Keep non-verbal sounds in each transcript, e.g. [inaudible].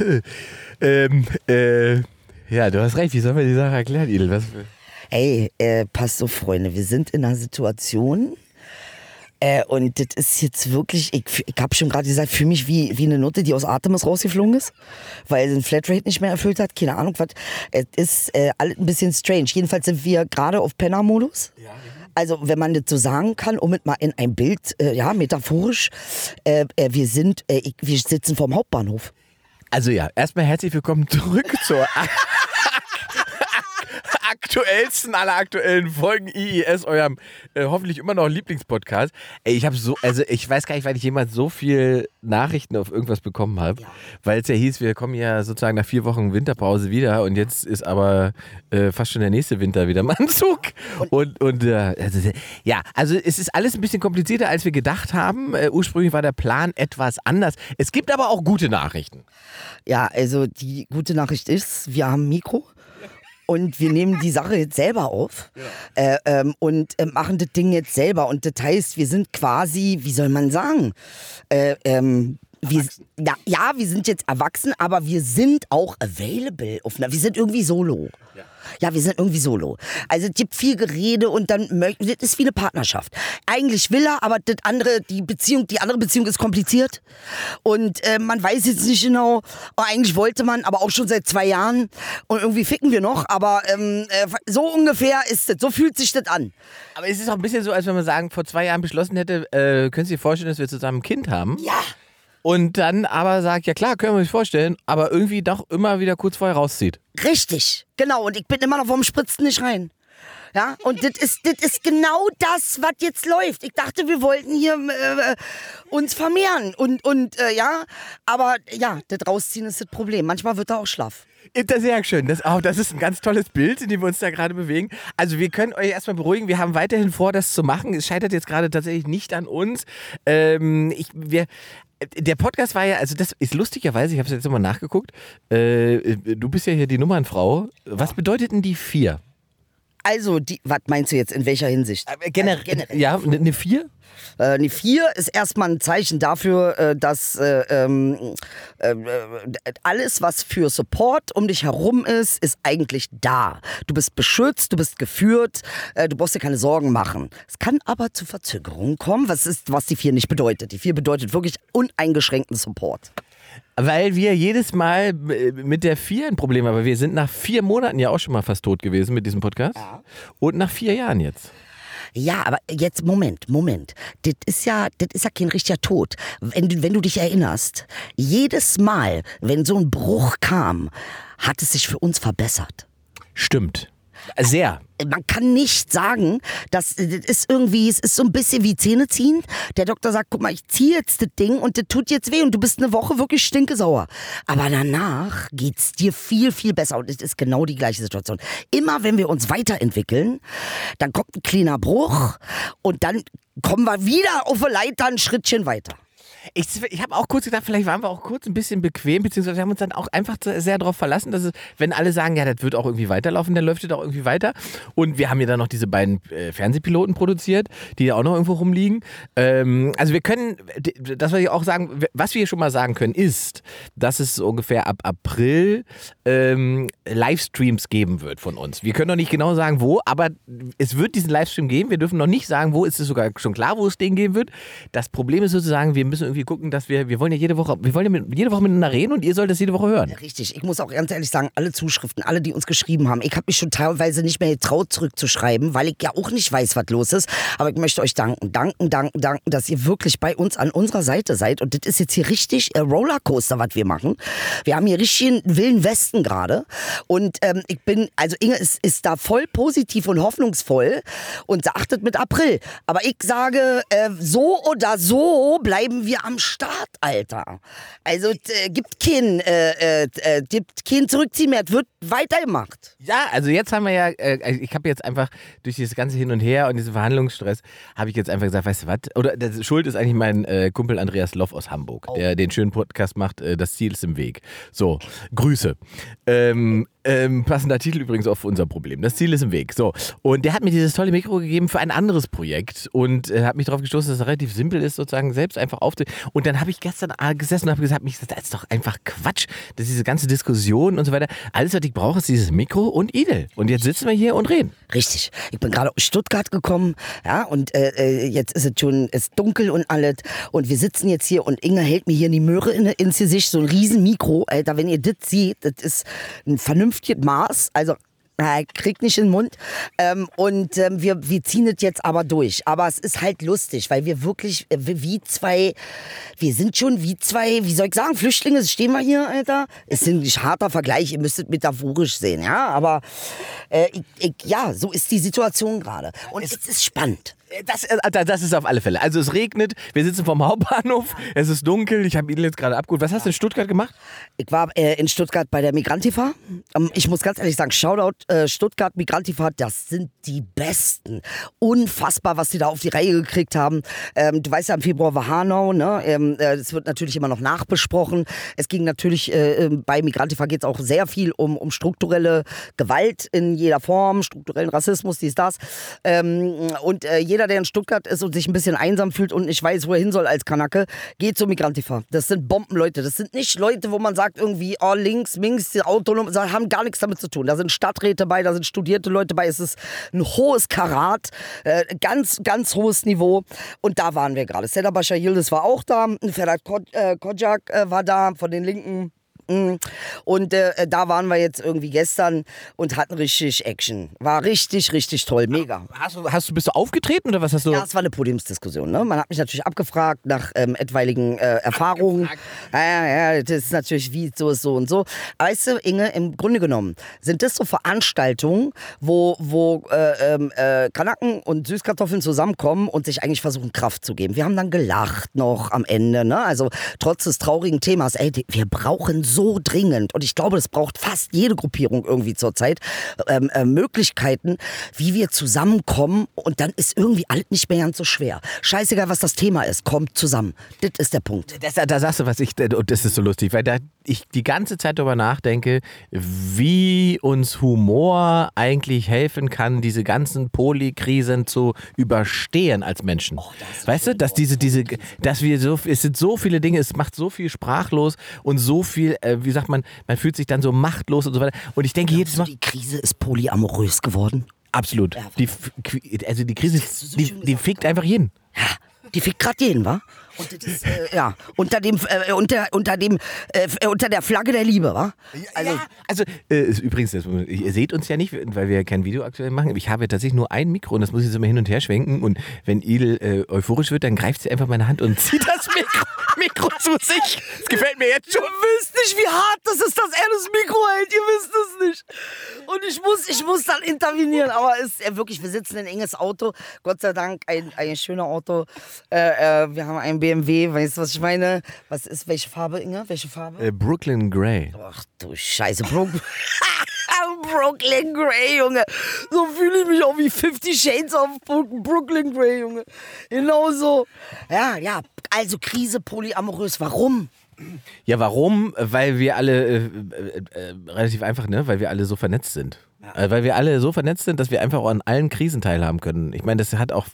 [laughs] ähm, äh, ja, du hast recht. Wie sollen wir die Sache erklären, Idel? Was, Ey, äh, passt auf, Freunde, wir sind in einer Situation. Äh, und das ist jetzt wirklich, ich, ich habe schon gerade gesagt, für mich wie, wie eine Note, die aus Artemis rausgeflogen ist, weil sie den Flatrate nicht mehr erfüllt hat. Keine Ahnung, was. Es ist äh, alles ein bisschen strange. Jedenfalls sind wir gerade auf Penner-Modus. Also, wenn man das so sagen kann, um es mal in ein Bild, äh, ja, metaphorisch, äh, äh, wir sind, äh, wir sitzen vorm Hauptbahnhof. Also ja, erstmal herzlich willkommen zurück zur aktuellsten aller aktuellen Folgen IIS, eurem äh, hoffentlich immer noch Lieblingspodcast. Ey, ich habe so, also ich weiß gar nicht, weil ich jemals so viel Nachrichten auf irgendwas bekommen habe, weil es ja hieß, wir kommen ja sozusagen nach vier Wochen Winterpause wieder und jetzt ist aber äh, fast schon der nächste Winter wieder im Anzug. Und, und äh, also, ja, also es ist alles ein bisschen komplizierter, als wir gedacht haben. Äh, ursprünglich war der Plan etwas anders. Es gibt aber auch gute Nachrichten. Ja, also die gute Nachricht ist, wir haben ein Mikro. Und wir nehmen die Sache jetzt selber auf äh, ähm, und äh, machen das Ding jetzt selber. Und das heißt, wir sind quasi, wie soll man sagen, äh, ähm, wir, ja, ja, wir sind jetzt erwachsen, aber wir sind auch available. Auf wir sind irgendwie solo. Ja. Wir sind irgendwie solo. Also es gibt viel Gerede und dann mö- das ist wie eine Partnerschaft. Eigentlich will er, aber das andere, die Beziehung, die andere Beziehung ist kompliziert und äh, man weiß jetzt nicht genau. oh, Eigentlich wollte man, aber auch schon seit zwei Jahren und irgendwie ficken wir noch. Aber ähm, äh, so ungefähr ist es. So fühlt sich das an. Aber es ist auch ein bisschen so, als wenn man sagen, vor zwei Jahren beschlossen hätte, äh, können Sie sich vorstellen, dass wir zusammen ein Kind haben? Ja. Und dann aber sagt, ja klar, können wir sich vorstellen, aber irgendwie doch immer wieder kurz vorher rauszieht. Richtig, genau. Und ich bin immer noch vom Spritzen nicht rein. Ja, und das ist, das ist genau das, was jetzt läuft. Ich dachte, wir wollten hier äh, uns vermehren. Und, und äh, ja, aber ja, das Rausziehen ist das Problem. Manchmal wird er auch schlaff. Das ist sehr schön. Das, auch, das ist ein ganz tolles Bild, in dem wir uns da gerade bewegen. Also wir können euch erstmal beruhigen, wir haben weiterhin vor, das zu machen. Es scheitert jetzt gerade tatsächlich nicht an uns. Ähm, ich, wir, der Podcast war ja, also das ist lustigerweise, ich habe es jetzt nochmal nachgeguckt, äh, du bist ja hier die Nummernfrau. Was bedeutet denn die vier? Also, die, was meinst du jetzt, in welcher Hinsicht? Generell, generell. Ja, eine vier? Äh, eine 4 ist erstmal ein Zeichen dafür, äh, dass äh, ähm, äh, äh, alles, was für Support um dich herum ist, ist eigentlich da. Du bist beschützt, du bist geführt, äh, du brauchst dir keine Sorgen machen. Es kann aber zu Verzögerungen kommen, was ist, was die 4 nicht bedeutet. Die 4 bedeutet wirklich uneingeschränkten Support. Weil wir jedes Mal äh, mit der vier ein Problem haben. Aber wir sind nach vier Monaten ja auch schon mal fast tot gewesen mit diesem Podcast. Und nach vier Jahren jetzt. Ja, aber jetzt Moment, Moment. Das ist ja, das ist ja kein richtiger Tod. Wenn du, wenn du dich erinnerst, jedes Mal, wenn so ein Bruch kam, hat es sich für uns verbessert. Stimmt. Sehr. Man kann nicht sagen, das ist irgendwie, es ist so ein bisschen wie Zähne ziehen. Der Doktor sagt, guck mal, ich ziehe jetzt das Ding und das tut jetzt weh und du bist eine Woche wirklich stinkesauer. Aber danach geht's dir viel, viel besser und es ist genau die gleiche Situation. Immer wenn wir uns weiterentwickeln, dann kommt ein kleiner Bruch und dann kommen wir wieder auf Leiter ein Schrittchen weiter. Ich, ich habe auch kurz gedacht, vielleicht waren wir auch kurz ein bisschen bequem, beziehungsweise wir haben uns dann auch einfach sehr darauf verlassen, dass es, wenn alle sagen, ja, das wird auch irgendwie weiterlaufen, dann läuft es auch irgendwie weiter. Und wir haben ja dann noch diese beiden äh, Fernsehpiloten produziert, die ja auch noch irgendwo rumliegen. Ähm, also wir können, das will ich auch sagen, was wir hier schon mal sagen können, ist, dass es ungefähr ab April ähm, Livestreams geben wird von uns. Wir können noch nicht genau sagen, wo, aber es wird diesen Livestream geben. Wir dürfen noch nicht sagen, wo. Es ist sogar schon klar, wo es den geben wird. Das Problem ist sozusagen, wir müssen irgendwie gucken, dass wir, wir wollen ja jede Woche, wir wollen ja mit, jede Woche miteinander reden und ihr sollt das jede Woche hören. Richtig, ich muss auch ganz ehrlich sagen, alle Zuschriften, alle, die uns geschrieben haben, ich habe mich schon teilweise nicht mehr getraut, zurückzuschreiben, weil ich ja auch nicht weiß, was los ist. Aber ich möchte euch danken, danken, danken, danken, dass ihr wirklich bei uns an unserer Seite seid. Und das ist jetzt hier richtig äh, Rollercoaster, was wir machen. Wir haben hier richtig einen wilden Westen gerade. Und ähm, ich bin, also Inge ist, ist da voll positiv und hoffnungsvoll und es mit April. Aber ich sage, äh, so oder so bleiben wir am Start, Alter. Also äh, gibt kein, äh, äh, äh, gibt kein Zurückziehen mehr. Es wird weitergemacht. Ja, also jetzt haben wir ja, äh, ich habe jetzt einfach durch dieses ganze Hin und Her und diesen Verhandlungsstress, habe ich jetzt einfach gesagt, weißt du was? Oder das Schuld ist eigentlich mein äh, Kumpel Andreas Loff aus Hamburg, der den schönen Podcast macht, das Ziel ist im Weg. So, Grüße. Ähm, Ähm, passender Titel übrigens auch für unser Problem. Das Ziel ist im Weg. So. Und der hat mir dieses tolle Mikro gegeben für ein anderes Projekt und äh, hat mich darauf gestoßen, dass es relativ simpel ist, sozusagen selbst einfach aufzunehmen. Und dann habe ich gestern gesessen und habe gesagt, mich, das ist doch einfach Quatsch. Das ist diese ganze Diskussion und so weiter. Alles, was ich brauche, ist dieses Mikro und Idel. Und jetzt sitzen wir hier und reden. Richtig. Ich bin gerade aus Stuttgart gekommen, ja, und äh, äh jetzt ist es schon ist dunkel und alles. Und wir sitzen jetzt hier und Inge hält mir hier die Möhre in, ins Gesicht, so ein riesen Mikro, Alter. Wenn ihr das seht, das ist ein vernünftiges Maß. Also er kriegt nicht in den Mund. Ähm, und ähm, wir, wir ziehen es jetzt aber durch. Aber es ist halt lustig, weil wir wirklich äh, wie zwei, wir sind schon wie zwei, wie soll ich sagen, Flüchtlinge, stehen wir hier, Alter. Es ist ein harter Vergleich, ihr müsstet metaphorisch sehen, ja. Aber äh, ich, ich, ja, so ist die Situation gerade. Und es ist spannend. Das, äh, das ist auf alle Fälle. Also es regnet, wir sitzen vom Hauptbahnhof, es ist dunkel, ich habe ihn jetzt gerade abgeholt. Was hast du in Stuttgart gemacht? Ich war äh, in Stuttgart bei der Migrantifa. Ähm, ich muss ganz ehrlich sagen, Shoutout äh, Stuttgart Migrantifa, das sind die Besten. Unfassbar, was die da auf die Reihe gekriegt haben. Ähm, du weißt ja, im Februar war Hanau, ne? Ähm, äh, das wird natürlich immer noch nachbesprochen. Es ging natürlich, äh, ähm, bei Migrantifa geht es auch sehr viel um, um strukturelle Gewalt in jeder Form, strukturellen Rassismus, dies, das. Ähm, und äh, jeder jeder, der in Stuttgart ist und sich ein bisschen einsam fühlt und nicht weiß, wo er hin soll als Kanake, geht zur Migrantifa. Das sind Bombenleute. Das sind nicht Leute, wo man sagt irgendwie, oh, links, links, Autonom, haben gar nichts damit zu tun. Da sind Stadträte bei, da sind studierte Leute bei. Es ist ein hohes Karat, äh, ganz, ganz hohes Niveau. Und da waren wir gerade. Seda Bashar Yildiz war auch da, Ferhat äh, Kojak äh, war da von den Linken. Mm. Und äh, da waren wir jetzt irgendwie gestern und hatten richtig Action. War richtig, richtig toll, mega. Hast du, hast du, bist du aufgetreten oder was hast du? Ja, es war eine Podiumsdiskussion. Ne? Man hat mich natürlich abgefragt nach ähm, etwaigen äh, Erfahrungen. Ja, ja, das ist natürlich wie so so und so. Weißt du, Inge, im Grunde genommen sind das so Veranstaltungen, wo, wo äh, ähm, äh, Kanaken und Süßkartoffeln zusammenkommen und sich eigentlich versuchen, Kraft zu geben. Wir haben dann gelacht noch am Ende. Ne? Also trotz des traurigen Themas, ey, wir brauchen so dringend, und ich glaube, das braucht fast jede Gruppierung irgendwie zurzeit, ähm, äh, Möglichkeiten, wie wir zusammenkommen und dann ist irgendwie alles nicht mehr ganz so schwer. Scheißegal, was das Thema ist, kommt zusammen. Das ist der Punkt. Das, da sagst du was, ich, und das ist so lustig, weil da ich die ganze Zeit darüber nachdenke, wie uns Humor eigentlich helfen kann, diese ganzen Polykrisen zu überstehen als Menschen. Oh, weißt du, dass diese, diese, dass wir so, es sind so viele Dinge, es macht so viel sprachlos und so viel äh, wie sagt man, man fühlt sich dann so machtlos und so weiter. Und ich denke jedes Mal. Die Krise ist polyamorös geworden. Absolut. Die, also die Krise, die, die fickt einfach jeden. Ja, die fickt gerade jeden, wa? Und das ist, äh, ja, unter dem, äh, unter, unter dem, äh, unter der Flagge der Liebe, wa? Also, ja, also äh, ist übrigens, das, ihr seht uns ja nicht, weil wir kein Video aktuell machen. Ich habe tatsächlich nur ein Mikro und das muss ich jetzt immer hin und her schwenken. Und wenn Idel äh, euphorisch wird, dann greift sie einfach meine Hand und zieht das Mikro, [laughs] Mikro zu sich. Das gefällt mir jetzt schon. Ihr wisst nicht, wie hart das ist, dass er das Mikro hält. Ihr wisst es nicht. Und ich muss, ich muss dann intervenieren. Aber es ist ja wirklich, wir sitzen in ein enges Auto. Gott sei Dank ein, ein schöner Auto. Äh, wir haben ein BMW, weißt du, was ich meine? Was ist, welche Farbe, Inge? Welche Farbe? Äh, Brooklyn Grey. Ach du Scheiße, Brook [laughs] Brooklyn Grey, Junge. So fühle ich mich auch wie 50 Shades of Brooklyn Grey, Junge. Genau so. Ja, ja, also Krise polyamorös. Warum? Ja, warum? Weil wir alle äh, äh, äh, relativ einfach, ne? Weil wir alle so vernetzt sind. Ja. Äh, weil wir alle so vernetzt sind, dass wir einfach auch an allen Krisen teilhaben können. Ich meine, das hat auch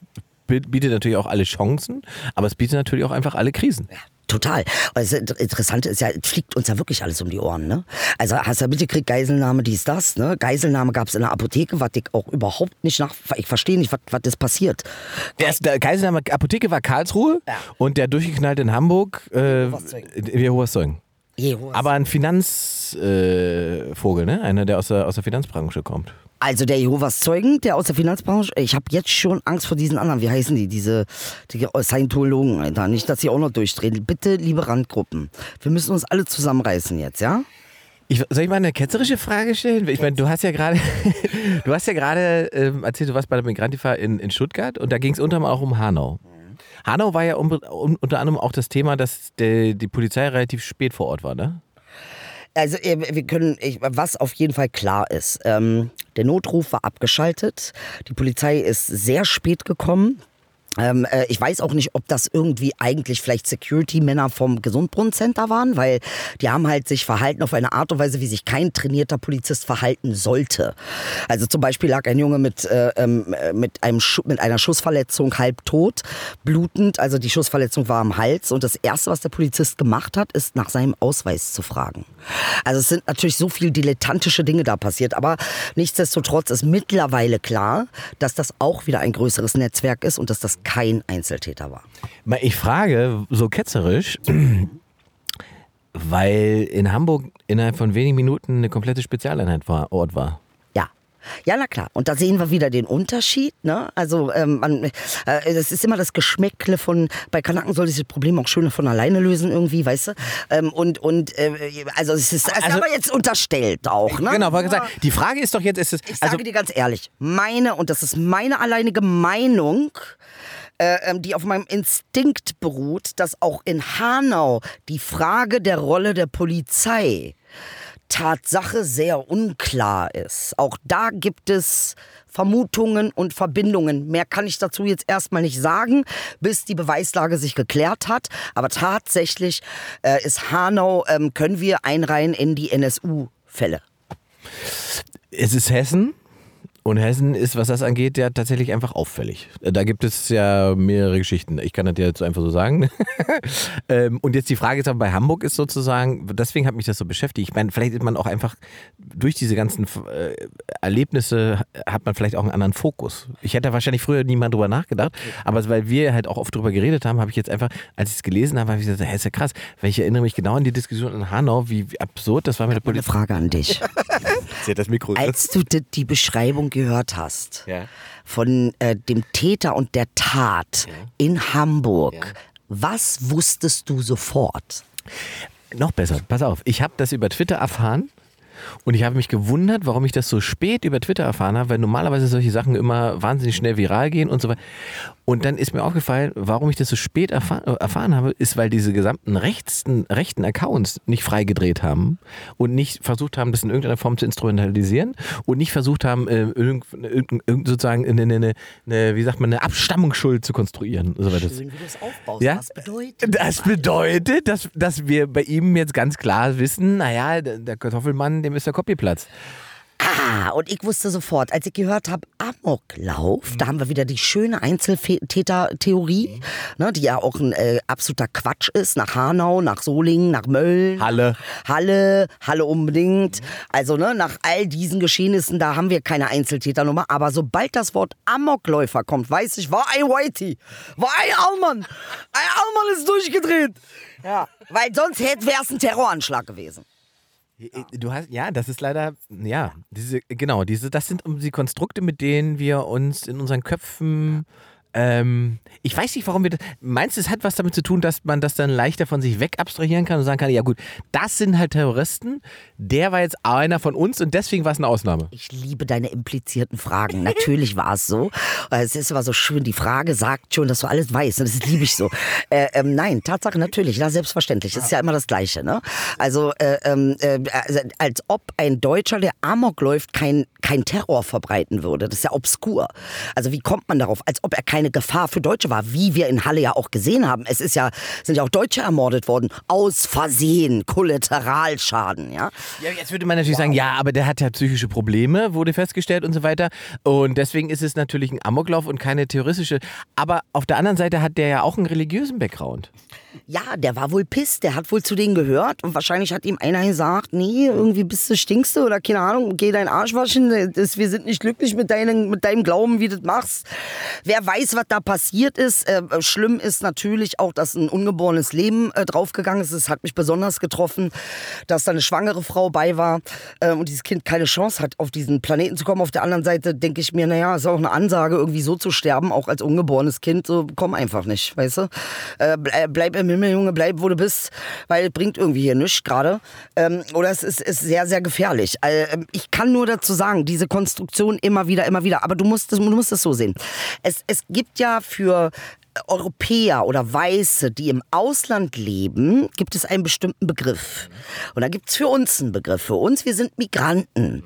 bietet natürlich auch alle Chancen, aber es bietet natürlich auch einfach alle Krisen. Ja. Total. das Interessante ist ja, es fliegt uns ja wirklich alles um die Ohren. Ne? Also hast du ja mitgekriegt, Geiselnahme, dies, das. Ne? Geiselnahme gab es in der Apotheke, was ich auch überhaupt nicht nach... Ich verstehe nicht, was, das passiert. Der, der Geiselnahme Apotheke war Karlsruhe ja. und der durchgeknallt in Hamburg äh, Jehovas Zeugen. Jehovas. Aber ein Finanzvogel, äh, ne? Einer, der aus der, aus der Finanzbranche kommt. Also der Jehovas Zeugen, der aus der Finanzbranche, ich habe jetzt schon Angst vor diesen anderen, wie heißen die, diese die Scientologen, Alter, nicht, dass sie auch noch durchdrehen. Bitte, liebe Randgruppen, wir müssen uns alle zusammenreißen jetzt, ja? Ich, soll ich mal eine ketzerische Frage stellen? Ich meine, du hast ja gerade, [laughs] du hast ja gerade ähm, erzählt, du warst bei der Migrantifa in, in Stuttgart und da ging es unter anderem auch um Hanau. Hanau war ja um, um, unter anderem auch das Thema, dass de, die Polizei relativ spät vor Ort war, ne? Also äh, wir können, was auf jeden Fall klar ist, ähm, der Notruf war abgeschaltet, die Polizei ist sehr spät gekommen. Ähm, äh, ich weiß auch nicht, ob das irgendwie eigentlich vielleicht Security-Männer vom Gesundbrunnen-Center waren, weil die haben halt sich verhalten auf eine Art und Weise, wie sich kein trainierter Polizist verhalten sollte. Also zum Beispiel lag ein Junge mit, äh, ähm, äh, mit, einem mit einer Schussverletzung halb tot, blutend. Also die Schussverletzung war am Hals. Und das Erste, was der Polizist gemacht hat, ist nach seinem Ausweis zu fragen. Also es sind natürlich so viele dilettantische Dinge da passiert. Aber nichtsdestotrotz ist mittlerweile klar, dass das auch wieder ein größeres Netzwerk ist und dass das kein Einzeltäter war. Ich frage so ketzerisch, [clears throat] weil in Hamburg innerhalb von wenigen Minuten eine komplette Spezialeinheit war, Ort war. Ja. Na klar. Und da sehen wir wieder den Unterschied. Ne? Also ähm, man, äh, das ist immer das Geschmäckle von, bei Kanaken soll sich das Problem auch schöner von alleine lösen irgendwie, weißt du? Ähm, und und äh, also es ist, Also- aber jetzt unterstellt auch. Ne? Genau, war gesagt. Die Frage ist doch jetzt, ist es, Ich also sage dir ganz ehrlich, meine, und das ist meine alleinige Meinung, äh, ähm, die auf meinem Instinkt beruht, dass auch in Hanau die Frage der Rolle der Polizei Tatsache sehr unklar ist. Auch da gibt es Vermutungen und Verbindungen. Mehr kann ich dazu jetzt erstmal nicht sagen, bis die Beweislage sich geklärt hat. Aber tatsächlich äh, ist Hanau, ähm, können wir einreihen in die NSU-Fälle. es ist Hessen. Und Hessen ist, was das angeht, ja tatsächlich einfach auffällig. Da gibt es ja mehrere Geschichten. Ich kann das ja jetzt einfach so sagen. [laughs] Ähm, und jetzt die Frage ist aber bei Hamburg ist sozusagen, deswegen hat mich das so beschäftigt. Ich meine, vielleicht ist man auch einfach durch diese ganzen äh, Erlebnisse hat man vielleicht auch einen anderen Fokus. Ich hätte wahrscheinlich früher niemand drüber nachgedacht, aber weil wir halt auch oft drüber geredet haben, habe ich jetzt einfach, als ich es gelesen habe, habe ich gesagt, hey, ist ja krass, weil ich erinnere mich genau an die Diskussion in Hanau, wie, absurd das war mit der Eine Polizei. Frage an dich. [laughs] Sie hat das Mikro. Als du di- die Beschreibung gehört hast Ja. von äh, dem Täter und der Tat in Hamburg, was wusstest du sofort? Noch besser, pass auf. Ich habe das über Twitter erfahren und ich habe mich gewundert, warum ich das so spät über Twitter erfahren habe, weil normalerweise solche Sachen immer wahnsinnig schnell viral gehen und so weiter. Und dann ist mir aufgefallen, warum ich das so spät erfahren, äh, erfahren habe, ist, weil diese gesamten rechten, rechten Accounts nicht freigedreht haben und nicht versucht haben, das in irgendeiner Form zu instrumentalisieren und nicht versucht haben, äh, irgend, sozusagen eine, eine, eine, wie sagt man, eine Abstammungsschuld zu konstruieren. So weiter. wie du das aufbaust. Ja? Was bedeutet Das bedeutet, dass, dass wir bei ihm jetzt ganz klar wissen, naja, der der Kartoffelmann, dem ist der Copyplatz. Ah, und ich wusste sofort, als ich gehört habe, Amoklauf, Mhm. da haben wir wieder die schöne Einzeltäter-Theorie, ne, die ja auch ein äh, absoluter Quatsch ist, nach Hanau, nach Solingen, nach Mölln. Halle. Halle, Halle unbedingt. Also ne, nach all diesen Geschehnissen, da haben wir keine Einzeltäternummer. Aber sobald das Wort Amokläufer kommt, weiß ich, war ein Whitey, war ein Allmann. Ein Allmann ist durchgedreht. Ja, weil sonst wäre es ein Terroranschlag gewesen. Du hast, ja, das ist leider, ja, diese, genau, diese, das sind die Konstrukte, mit denen wir uns in unseren Köpfen, ähm, ich weiß nicht, warum wir das, meinst du, es hat was damit zu tun, dass man das dann leichter von sich weg abstrahieren kann und sagen kann, ja gut, das sind halt Terroristen, der war jetzt einer von uns und deswegen war es eine Ausnahme. Ich liebe deine implizierten Fragen. Natürlich war es so. Es ist aber so schön, die Frage sagt schon, dass du alles weißt. Und das liebe ich so. [laughs] Äh, ähm, nein, Tatsache natürlich, ja, selbstverständlich. Das ist ja immer das Gleiche. Ne? Also, äh, ähm, äh, also, als ob ein Deutscher, der Amok läuft, kein, kein Terror verbreiten würde. Das ist ja obskur. Also, wie kommt man darauf? Als ob er keine Gefahr für Deutsche war, wie wir in Halle ja auch gesehen haben. Es ist ja, sind ja auch Deutsche ermordet worden. Aus Versehen, Kollateralschaden, ja. Ja, jetzt würde man natürlich sagen, ja, aber der hat ja psychische Probleme, wurde festgestellt und so weiter. Und deswegen ist es natürlich ein Amoklauf und keine terroristische. Aber auf der anderen Seite hat der ja auch einen religiösen Background. Ja, der war wohl piss, der hat wohl zu denen gehört und wahrscheinlich hat ihm einer gesagt, nee, irgendwie bist du stinkst du oder keine Ahnung, geh deinen Arsch waschen, das, wir sind nicht glücklich mit, deinen, mit deinem Glauben, wie du das machst. Wer weiß, was da passiert ist. Äh, schlimm ist natürlich auch, dass ein ungeborenes Leben äh, draufgegangen ist. Es hat mich besonders getroffen, dass da eine schwangere Frau bei war äh, und dieses Kind keine Chance hat, auf diesen Planeten zu kommen. Auf der anderen Seite denke ich mir, naja, ist auch eine Ansage, irgendwie so zu sterben, auch als ungeborenes Kind, so komm einfach nicht, weißt du? Äh, ble- bleib im Himmel, Junge, bleib, wo du bist, weil bringt irgendwie hier nichts gerade. Ähm, oder es ist, ist sehr, sehr gefährlich. Äh, ich kann nur dazu sagen, diese Konstruktion immer wieder, immer wieder, aber du musst es du musst es so sehen. Es, es gibt ja für Europäer oder Weiße, die im Ausland leben, gibt es einen bestimmten Begriff. Und da gibt es für uns einen Begriff. Für uns, wir sind Migranten.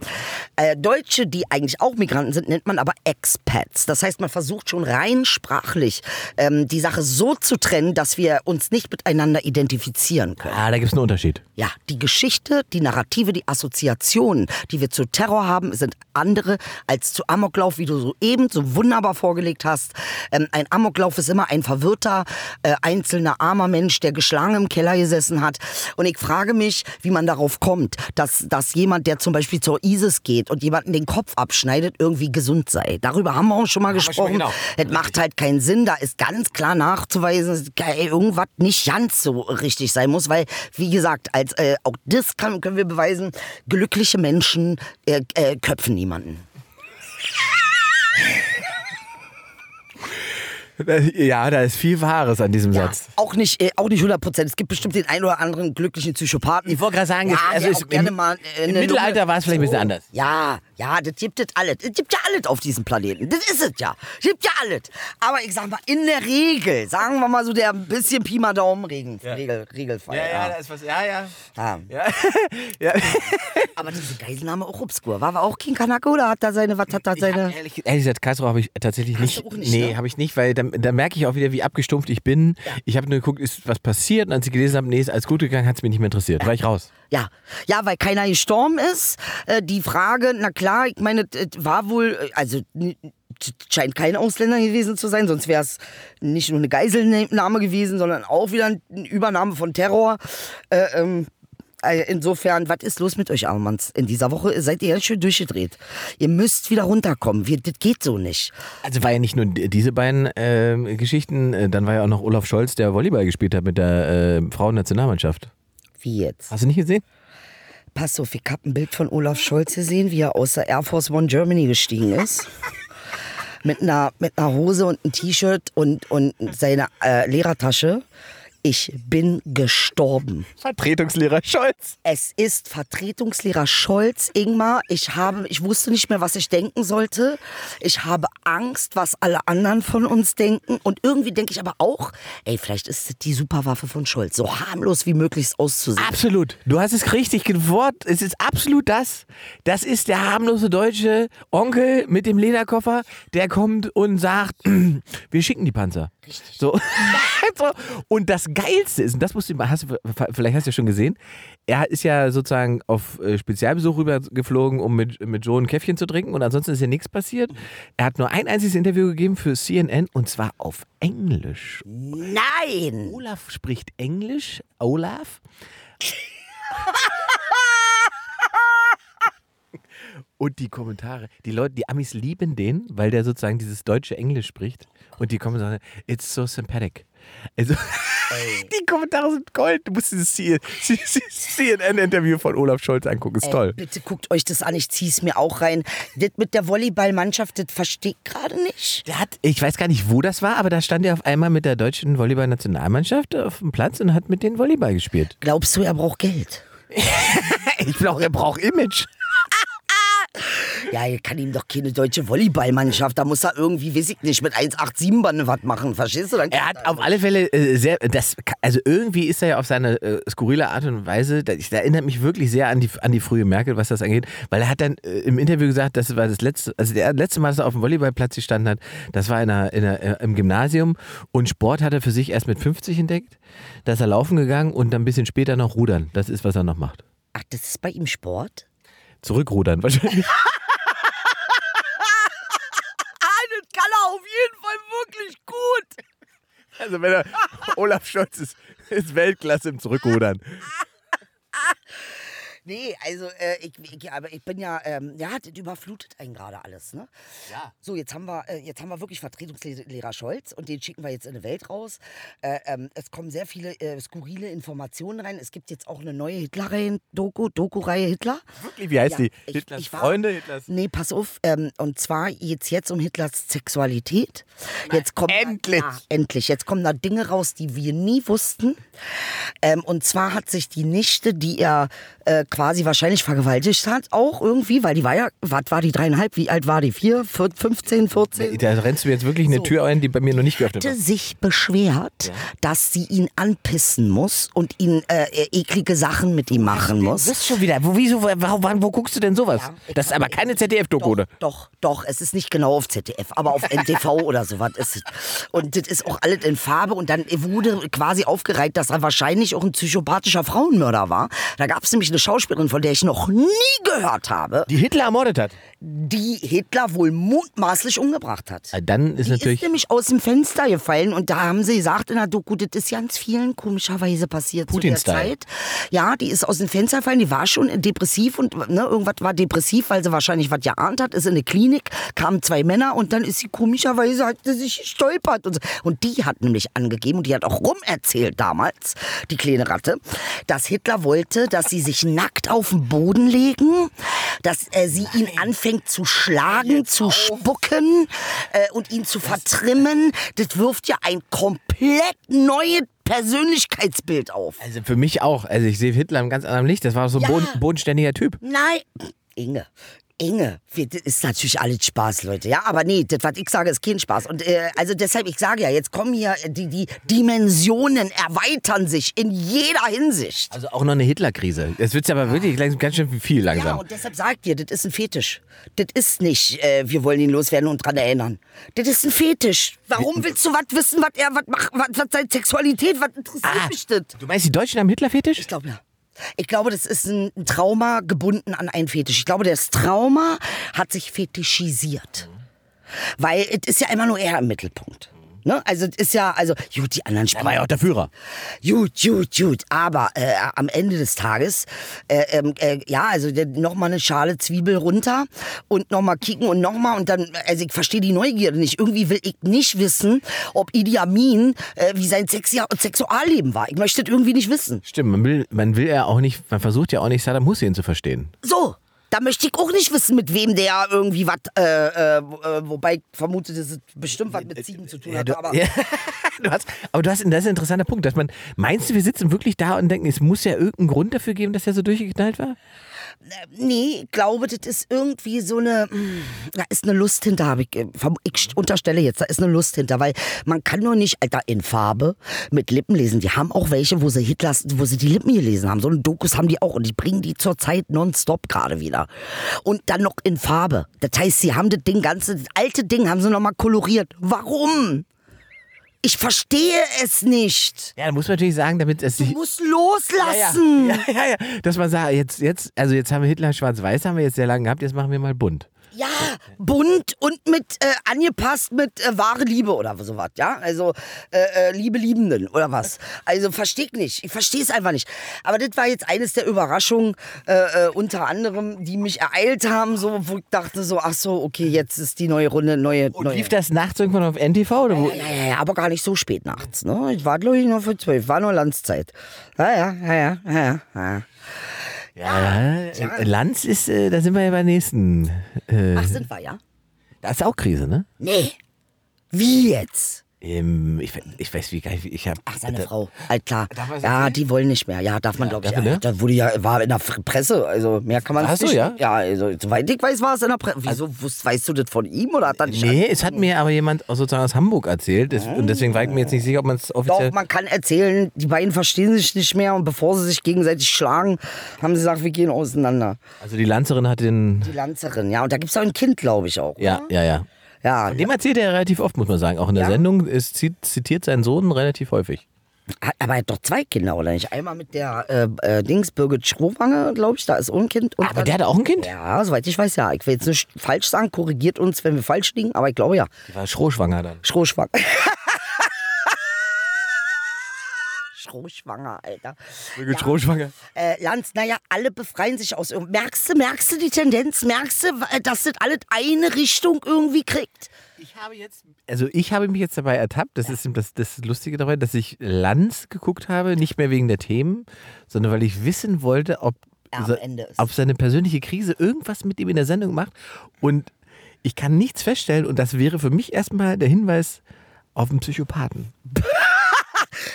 Äh, Deutsche, die eigentlich auch Migranten sind, nennt man aber Expats. Das heißt, man versucht schon rein sprachlich ähm, die Sache so zu trennen, dass wir uns nicht miteinander identifizieren können. Ah, da gibt es einen Unterschied. Ja, die Geschichte, die Narrative, die Assoziationen, die wir zu Terror haben, sind andere als zu Amoklauf, wie du so eben so wunderbar vorgelegt hast. Ähm, ein Amoklauf ist immer ein verwirrter, äh, einzelner armer Mensch, der geschlagen im Keller gesessen hat. Und ich frage mich, wie man darauf kommt, dass, dass jemand, der zum Beispiel zur ISIS geht und jemanden den Kopf abschneidet, irgendwie gesund sei. Darüber haben wir auch schon mal gesprochen. genau. Es macht halt keinen Sinn. Da ist ganz klar nachzuweisen, dass irgendwas nicht ganz so richtig sein muss, weil, wie gesagt, als, äh, auch das kann, können wir beweisen, glückliche Menschen äh, äh, köpfen niemanden. Ja, da ist viel Wahres an diesem Ja, Satz. auch nicht, äh, auch nicht 100 Prozent. Es gibt bestimmt den einen oder anderen glücklichen Psychopathen. Ich wollte gerade sagen, ja, also gerne im- mal, äh, im Mittelalter war es vielleicht ein bisschen anders. Ja, ja, das gibt es alles. Es gibt ja alles auf diesem Planeten. Das ist es ja. Es gibt ja alles. Aber ich sag mal, in der Regel, sagen wir mal so der ein bisschen Pi mal Daumen Regen, Regel, Regelfall. ist was, ja, ja. Ja. Ja. [laughs] ja. [laughs] Aber diese Geiselnahme auch obskur. War aber auch King Kanake oder hat da seine, was hat da seine... ehrlich, ehrlich gesagt, Karlsruhe habe ich tatsächlich nicht. nicht, nee, ne? habe ich nicht, weil da, da merke ich auch wieder, wie abgestumpft ich bin. Ich habe nur geguckt, ist was passiert und als ich gelesen habe, nee, ist alles gut gegangen, hat es mich nicht mehr interessiert. War ich raus. Ja, ja, weil keiner gestorben ist. Äh, die Frage, na klar, ich meine, es war wohl, äh, also scheint kein Ausländer gewesen zu sein, sonst wäre es nicht nur eine Geiselnahme gewesen, sondern auch wieder eine Übernahme von Terror. Äh, ähm, äh, insofern, was ist los mit euch, Armanns? In dieser Woche seid ihr ganz schön durchgedreht. Ihr müsst wieder runterkommen. Wir, das geht so nicht. Also war ja nicht nur die- diese beiden ähm, Geschichten, äh, dann war ja auch noch Olaf Scholz, der Volleyball gespielt hat mit der äh, Frauennationalmannschaft. Wie jetzt? Hast du nicht gesehen? Pass auf, ich habe ein Bild von Olaf Scholz gesehen, wie er aus der Air Force One Germany gestiegen ist. mit, einer, mit einer Hose und einem T-Shirt und, und seiner äh, Lehrertasche. Ich bin gestorben. Vertretungslehrer Scholz. Es ist Vertretungslehrer Scholz, Ingmar. Ich habe, ich wusste nicht mehr, was ich denken sollte. Ich habe Angst, was alle anderen von uns denken. Und irgendwie denke ich aber auch, ey, vielleicht ist es die Superwaffe von Scholz, so harmlos wie möglich auszusehen. Absolut. Du hast es richtig gewort. Es ist absolut das. Das ist der harmlose deutsche Onkel mit dem Lederkoffer, der kommt und sagt, [clears throat] wir schicken die Panzer. So. So. Und das Geilste ist, und das musst du, hast du, vielleicht hast du ja schon gesehen, er ist ja sozusagen auf äh, Spezialbesuch rübergeflogen, um mit, mit Joe ein Käffchen zu trinken und ansonsten ist ja nichts passiert. Er hat nur ein einziges Interview gegeben für CNN und zwar auf Englisch. Nein! Olaf spricht Englisch. Olaf. Und die Kommentare, die Leute, die Amis lieben den, weil der sozusagen dieses deutsche Englisch spricht. Und die kommen und sagen, it's so sympathetic. Also, [laughs] die Kommentare sind Gold. Du musst dieses CNN-Interview [laughs] von Olaf Scholz angucken. Ist Ey, toll. Bitte guckt euch das an, ich zieh's mir auch rein. Das mit der Volleyballmannschaft, das verstehe ich gerade nicht. Der hat, ich weiß gar nicht, wo das war, aber da stand er auf einmal mit der deutschen Volleyball-Nationalmannschaft auf dem Platz und hat mit denen Volleyball gespielt. Glaubst du, er braucht Geld? [laughs] Ich glaube, er braucht Image. Ja, er kann ihm doch keine deutsche Volleyballmannschaft. Da muss er irgendwie, weiß ich nicht, mit 187 Bande was machen. Verstehst du? Dann Er hat auf alle Fälle äh, sehr, das, also irgendwie ist er ja auf seine äh, skurrile Art und Weise, das, das erinnert mich wirklich sehr an die, an die frühe Merkel, was das angeht, weil er hat dann äh, im Interview gesagt, das war das letzte, also der letzte Mal, dass er auf dem Volleyballplatz gestanden hat, das war in einer, in einer, äh, im Gymnasium und Sport hat er für sich erst mit 50 entdeckt, da ist er laufen gegangen und dann ein bisschen später noch rudern, das ist, was er noch macht. Ach, das ist bei ihm Sport? Zurückrudern wahrscheinlich. [laughs] Ah, das kann er auf jeden Fall wirklich gut. Also wenn er, [laughs] Olaf Scholz ist, ist Weltklasse im Zurückrudern. Nee, also äh, ich, ich, aber ich bin ja, ähm, ja, das überflutet einen gerade alles, ne? Ja. So, jetzt haben wir, äh, jetzt haben wir wirklich Vertretungslehrer Scholz und den schicken wir jetzt in die Welt raus. Äh, ähm, es kommen sehr viele äh, skurrile Informationen rein. Es gibt jetzt auch eine neue Hitler-Reihe, Doku, Doku-Reihe Hitler. Wirklich, wie heißt Ja, die? ich- Hitlers ich war- Freunde, Hitlers... Nee, pass auf. Ähm, und zwar geht's jetzt um Hitlers Sexualität. Jetzt kommt endlich. Da, endlich. Jetzt kommen da Dinge raus, die wir nie wussten. Ähm, und zwar hat sich die Nichte, die er äh, quasi wahrscheinlich vergewaltigt hat, auch irgendwie, weil die war ja, was war die dreieinhalb, wie alt war die? Vier, vier 15, 14? Da rennst du jetzt wirklich eine So. Tür ein, die bei mir noch nicht geöffnet hatte war. sich beschwert, dass sie ihn anpissen muss und ihn äh, eklige Sachen mit ihm machen muss. Das ist schon wieder. Wo, wieso, wo, wo, wo guckst du denn sowas? das ist aber keine ZDF-Doku, Doch, doch, doch, es ist nicht genau auf ZDF, aber auf NTV [laughs] oder sowas ist es. Und das ist auch alles in Farbe und dann wurde quasi aufgereiht, dass er wahrscheinlich auch ein psychopathischer Frauenmörder war. Da gab es nämlich eine Schauspielerin, von der ich noch nie gehört habe, Die Hitler ermordet hat. die Hitler wohl mutmaßlich umgebracht hat. Ah, Dann ist Die natürlich. ist nämlich aus dem Fenster gefallen und da haben sie gesagt in der Doku, das ist ganz vielen komischerweise passiert zu der. Zeit. Ja, die ist aus dem Fenster gefallen, die war schon depressiv und ne, irgendwas war depressiv, weil sie wahrscheinlich was geahnt hat, ist in eine Klinik, kamen zwei Männer und dann ist sie komischerweise, hat sie sich gestolpert und so. Und die hat nämlich angegeben und die hat auch rumerzählt damals, die kleine Ratte, dass Hitler wollte, dass sie sich nackt auf den Boden legen, dass äh, sie ihn anfängt zu schlagen, zu spucken äh, und ihn zu vertrimmen. Das wirft ja ein komplett neues Persönlichkeitsbild auf. Also für mich auch. Also ich sehe Hitler im ganz anderen Licht. Das war so ein Ja. boden, bodenständiger Typ. Nein, Inge. Wir- das ist natürlich alles Spaß, Leute. Ja, aber nee, das, was ich sage, ist kein Spaß. Und äh, also deshalb, ich sage ja, jetzt kommen hier äh, die, die Dimensionen erweitern sich in jeder Hinsicht. Also auch noch eine Hitler-Krise. Es wird aber wirklich gleich- ganz schön viel Ja, langsam. und deshalb sagt ihr, das ist ein Fetisch. Das ist nicht, äh, wir wollen ihn loswerden und dran erinnern. Das ist ein Fetisch. Warum willst du was wissen, was er, was macht, was, was seine Sexualität, was interessiert Ah. mich das? du meinst, die Deutschen haben Hitler-Fetisch? Ich glaube ja. Ich glaube, das ist ein Trauma gebunden an einen Fetisch. Ich glaube, das Trauma hat sich fetischisiert. Weil es ist ja immer nur er im Mittelpunkt. Ne? Also es ist ja, also, gut, die anderen Er war ja auch der Führer. Gut, gut, gut. Aber äh, am Ende des Tages, äh, ähm, äh, ja, also nochmal eine Schale Zwiebel runter und nochmal kicken und nochmal und dann, also ich verstehe die Neugierde nicht. Irgendwie will ich nicht wissen, ob Idi Amin, äh, wie sein Sexu Sexualleben war. Ich möchte das irgendwie nicht wissen. Stimmt, man will, man will ja auch nicht, man versucht ja auch nicht Saddam Hussein zu verstehen. So. Da möchte ich auch nicht wissen, mit wem der irgendwie was, äh, äh, äh, wobei ich vermute, dass es bestimmt was mit Ziegen zu tun hat. du, aber ja, [laughs] du hast, aber du hast, das ist ein interessanter Punkt, dass man, meinst du, wir sitzen wirklich da und denken, es muss ja irgendeinen Grund dafür geben, dass er so durchgeknallt war? Nee, ich glaube, das ist irgendwie so eine. mm, Da ist eine Lust hinter, habe ich. äh, Ich unterstelle jetzt, da ist eine Lust hinter, weil man kann doch nicht, Alter, in Farbe mit Lippen lesen. Die haben auch welche, wo sie Hitlers, wo sie die Lippen gelesen haben. So eine Dokus haben die auch und die bringen die zurzeit nonstop gerade wieder. Und dann noch in Farbe. Das heißt, sie haben das Ding, ganze, das alte Ding haben sie nochmal koloriert. Warum? Ich verstehe es nicht. Ja, da muss man natürlich sagen, damit es Du sich. musst loslassen. Ja, ja, ja, dass man sagt, jetzt, jetzt, also jetzt haben wir Hitler schwarz-weiß, haben wir jetzt sehr lange gehabt, jetzt machen wir mal bunt. Ja, bunt und mit äh, angepasst mit äh, wahre Liebe oder sowas, ja? Also äh, äh, Liebe Liebenden oder was? Also versteh ich nicht. Ich verstehe es einfach nicht. Aber das war jetzt eines der Überraschungen, äh, äh, unter anderem, die mich ereilt haben, so, wo ich dachte so, ach so, okay, jetzt ist die neue Runde, neue, Und neue. lief das nachts irgendwann auf NTV? Oder wo? Ja, ja, ja, aber gar nicht so spät nachts. Ne? Ich war, glaube ich, noch für zwölf. War nur Landzeit. Ja, ja, ja, ja, ja, ja. Ja, äh, Lanz ist, äh, da sind wir ja beim nächsten. Äh, Ach, sind wir, ja? da ist auch Krise, ne? Nee. Wie jetzt? Ähm, ich, ich weiß, wie geil, ich habe. Ach, seine Frau. Alt klar. Darf man das Ja, die wollen nicht mehr. Ja, darf man, glaube ich. Ja, ne? Da wurde ja, war in der Presse. Also mehr kann man so, nicht. ja? Ja, also soweit ich weiß, war es in der Presse. Wieso wusst, weißt du das von ihm oder hat er nicht? Nee, es hat mir aber jemand aus, sozusagen aus Hamburg erzählt. Das, und deswegen war ich mir jetzt nicht sicher, ob man es offiziell. Doch, man kann erzählen, die beiden verstehen sich nicht mehr und bevor sie sich gegenseitig schlagen, haben sie gesagt, wir gehen auseinander. Also die Lanzerin hat den. Die Lanzerin, ja. Und da gibt es auch ein Kind, glaube ich auch. Ja, ja, ja. Ja, Von dem erzählt er relativ oft, muss man sagen. Auch in der Ja? Sendung ist, zit- zitiert seinen Sohn relativ häufig. Aber er hat doch zwei Kinder, oder nicht? Einmal mit der äh, äh, Dings Birgit Schrowange, glaube ich, da ist auch ein Kind. Und Aber dann- der hat auch ein Kind? Ja, soweit ich weiß, ja. Ich will jetzt nicht falsch sagen, korrigiert uns, wenn wir falsch liegen, aber ich glaube ja. Die war schrohschwanger dann. Schrohschwanger. [laughs] Schrohschwanger, Alter. Birgit schrohschwanger. Äh, Lanz, naja, alle befreien sich aus Merkst du, merkst du die Tendenz? Merkst du, dass das alles eine Richtung irgendwie kriegt? Ich habe jetzt. Also ich habe mich jetzt dabei ertappt, das ist eben das, das Lustige dabei, dass ich Lanz geguckt habe, nicht mehr wegen der Themen, sondern weil ich wissen wollte, ob, Ja, ist- ob seine persönliche Krise irgendwas mit ihm in der Sendung macht. Und ich kann nichts feststellen und das wäre für mich erstmal der Hinweis auf einen Psychopathen. [laughs]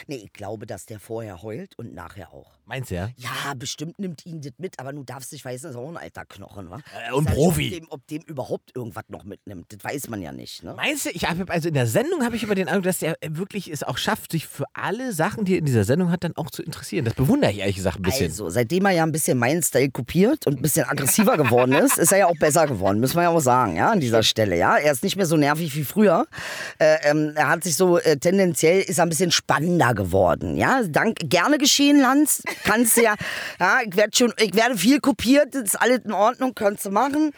Nee, ich glaube, dass der vorher heult und nachher auch. Meinst du ja? Ja, bestimmt nimmt ihn das mit, aber du darfst nicht wissen, das ist auch ein alter Knochen, wa? Äh, und sag nicht, Profi. Ob dem, ob dem überhaupt irgendwas noch mitnimmt, das weiß man ja nicht, ne? Meinst du, ich habe also in der Sendung habe ich immer den Eindruck, dass der wirklich es auch schafft, sich für alle Sachen, die er in dieser Sendung hat, dann auch zu interessieren. Das bewundere ich ehrlich gesagt ein bisschen. Also, seitdem er ja ein bisschen meinen Style kopiert und ein bisschen aggressiver geworden ist, ist er ja auch besser geworden, müssen wir ja auch sagen, ja, an dieser Stelle, ja. Er ist nicht mehr so nervig wie früher. Äh, ähm, er hat sich so, äh, tendenziell ist er ein bisschen spannender geworden, ja. Dank, gerne geschehen, Lanz, kannst du ja, [laughs] ja, ich werde schon, ich werde viel kopiert, das ist alles in Ordnung, kannst du machen.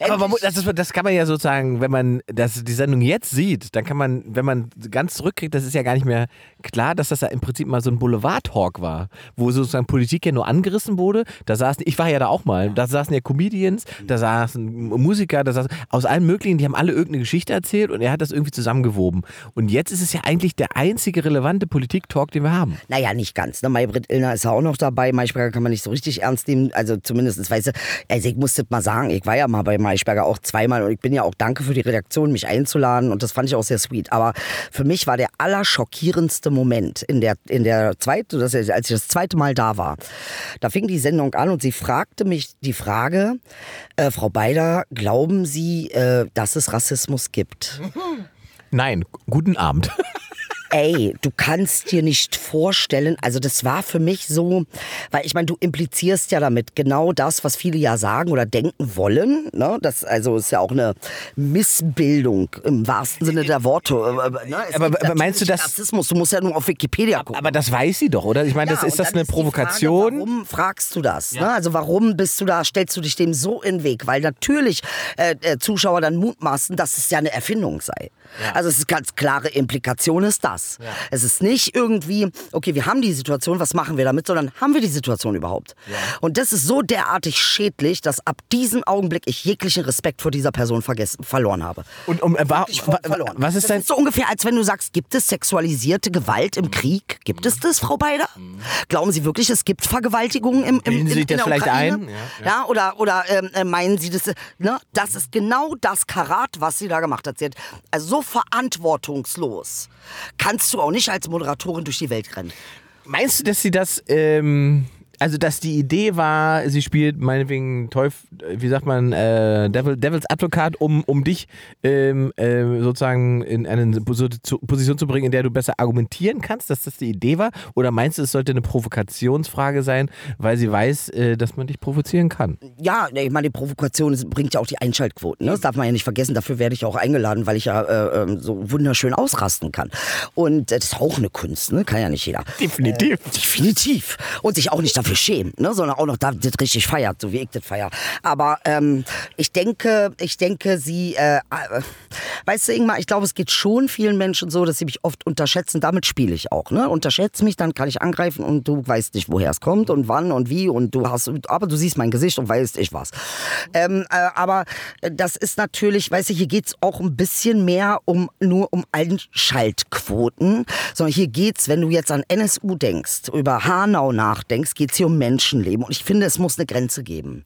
Aber man, muss- das, ist, das kann man ja sozusagen, wenn man das, die Sendung jetzt sieht, dann kann man, wenn man ganz zurückkriegt, das ist ja gar nicht mehr klar, dass das ja im Prinzip mal so ein Boulevard-Talk war, wo sozusagen Politik ja nur angerissen wurde. Da saßen, ich war ja da auch mal, da saßen ja Comedians, da saßen Musiker, da saßen aus allen möglichen, die haben alle irgendeine Geschichte erzählt und er hat das irgendwie zusammengewoben. Und jetzt ist es ja eigentlich der einzige relevante Politik-Talk, den wir haben. Naja, nicht ganz. Ne? Maybrit Illner ist ja auch noch dabei. Maischberger kann man nicht so richtig ernst nehmen. Also zumindest, weißt du, also ich muss das mal sagen, ich war ja mal bei Maischberger auch zweimal und ich bin ja auch danke für die Redaktion, mich einzuladen und das fand ich auch sehr sweet. Aber für mich war der allerschockierendste Moment in der, in der zweiten, als ich das zweite Mal da war. Da fing die Sendung an und sie fragte mich die Frage, äh, Frau Beider, glauben Sie, äh, dass es Rassismus gibt? Nein, guten Abend. [laughs] Ey, du kannst dir nicht vorstellen, also das war für mich so, weil ich meine, du implizierst ja damit genau das, was viele ja sagen oder denken wollen. Ne? Das also ist ja auch eine Missbildung im wahrsten Sinne der Worte. äh, Ne? Es Aber- aber meinst du, dass- Rassismus? Du musst ja nur auf Wikipedia gucken. Aber das weiß sie doch, oder? Ich meine, das Ja, ist und das eine die Provokation? Frage, warum fragst du das? Ne? Also warum bist du da, stellst du dich dem so in den Weg? Weil natürlich äh, äh, Zuschauer dann mutmaßen, dass es ja eine Erfindung sei. Also es ist ganz klare Implikation ist das. Es ist nicht irgendwie, okay, wir haben die Situation, was machen wir damit, sondern haben wir die Situation überhaupt? Und das ist so derartig schädlich, dass ab diesem Augenblick ich jeglichen Respekt vor dieser Person vergessen, verloren habe. Und um, äh, wa, Ich wa, verloren. was ist das dein ist so ungefähr, als wenn du sagst, gibt es sexualisierte Gewalt im Krieg? Gibt es das, Frau Beider? Glauben Sie wirklich, es gibt Vergewaltigungen im, im, Bilden Sie in, in das vielleicht Ukraine? ein? Ja, Ja, oder, oder ähm, äh, meinen Sie das? Ne? Das ist genau das Karat, was sie da gemacht hat. Sie hat also so verantwortungslos kannst du auch nicht als Moderatorin durch die Welt rennen. Meinst du, dass sie das, ähm, also dass die Idee war, sie spielt meinetwegen Teufel, wie sagt man, äh, Devil, Devils Advokat, um, um dich ähm, äh, sozusagen in eine Posi- Position zu bringen, in der du besser argumentieren kannst, dass das die Idee war? Oder meinst du, es sollte eine Provokationsfrage sein, weil sie weiß, äh, dass man dich provozieren kann? Ja, ich meine, die Provokation bringt ja auch die Einschaltquoten. Ne? Das darf man ja nicht vergessen. Dafür werde ich auch eingeladen, weil ich ja äh, ähm, so wunderschön ausrasten kann. Und äh, das ist auch eine Kunst, ne? kann ja nicht jeder. Definitiv. Äh, definitiv. Und sich auch nicht dafür schämen, ne? sondern auch noch da das richtig feiert, so wie ich das feier. Aber ähm, ich denke, ich denke, sie, äh, weißt du, Ingmar, ich glaube, es geht schon vielen Menschen so, dass sie mich oft unterschätzen. Damit spiele ich auch. Ne? Unterschätze mich, dann kann ich angreifen und du weißt nicht, woher es kommt und wann und wie und du hast, aber du siehst mein Gesicht und weißt ich was. Ähm, äh, aber das ist natürlich, weißt du, hier geht's auch ein bisschen mehr um nur um Einschaltquoten, sondern hier geht's, wenn du jetzt an NSU denkst, über Hanau nachdenkst, geht's hier um Menschenleben. Und ich finde, es muss eine Grenze geben.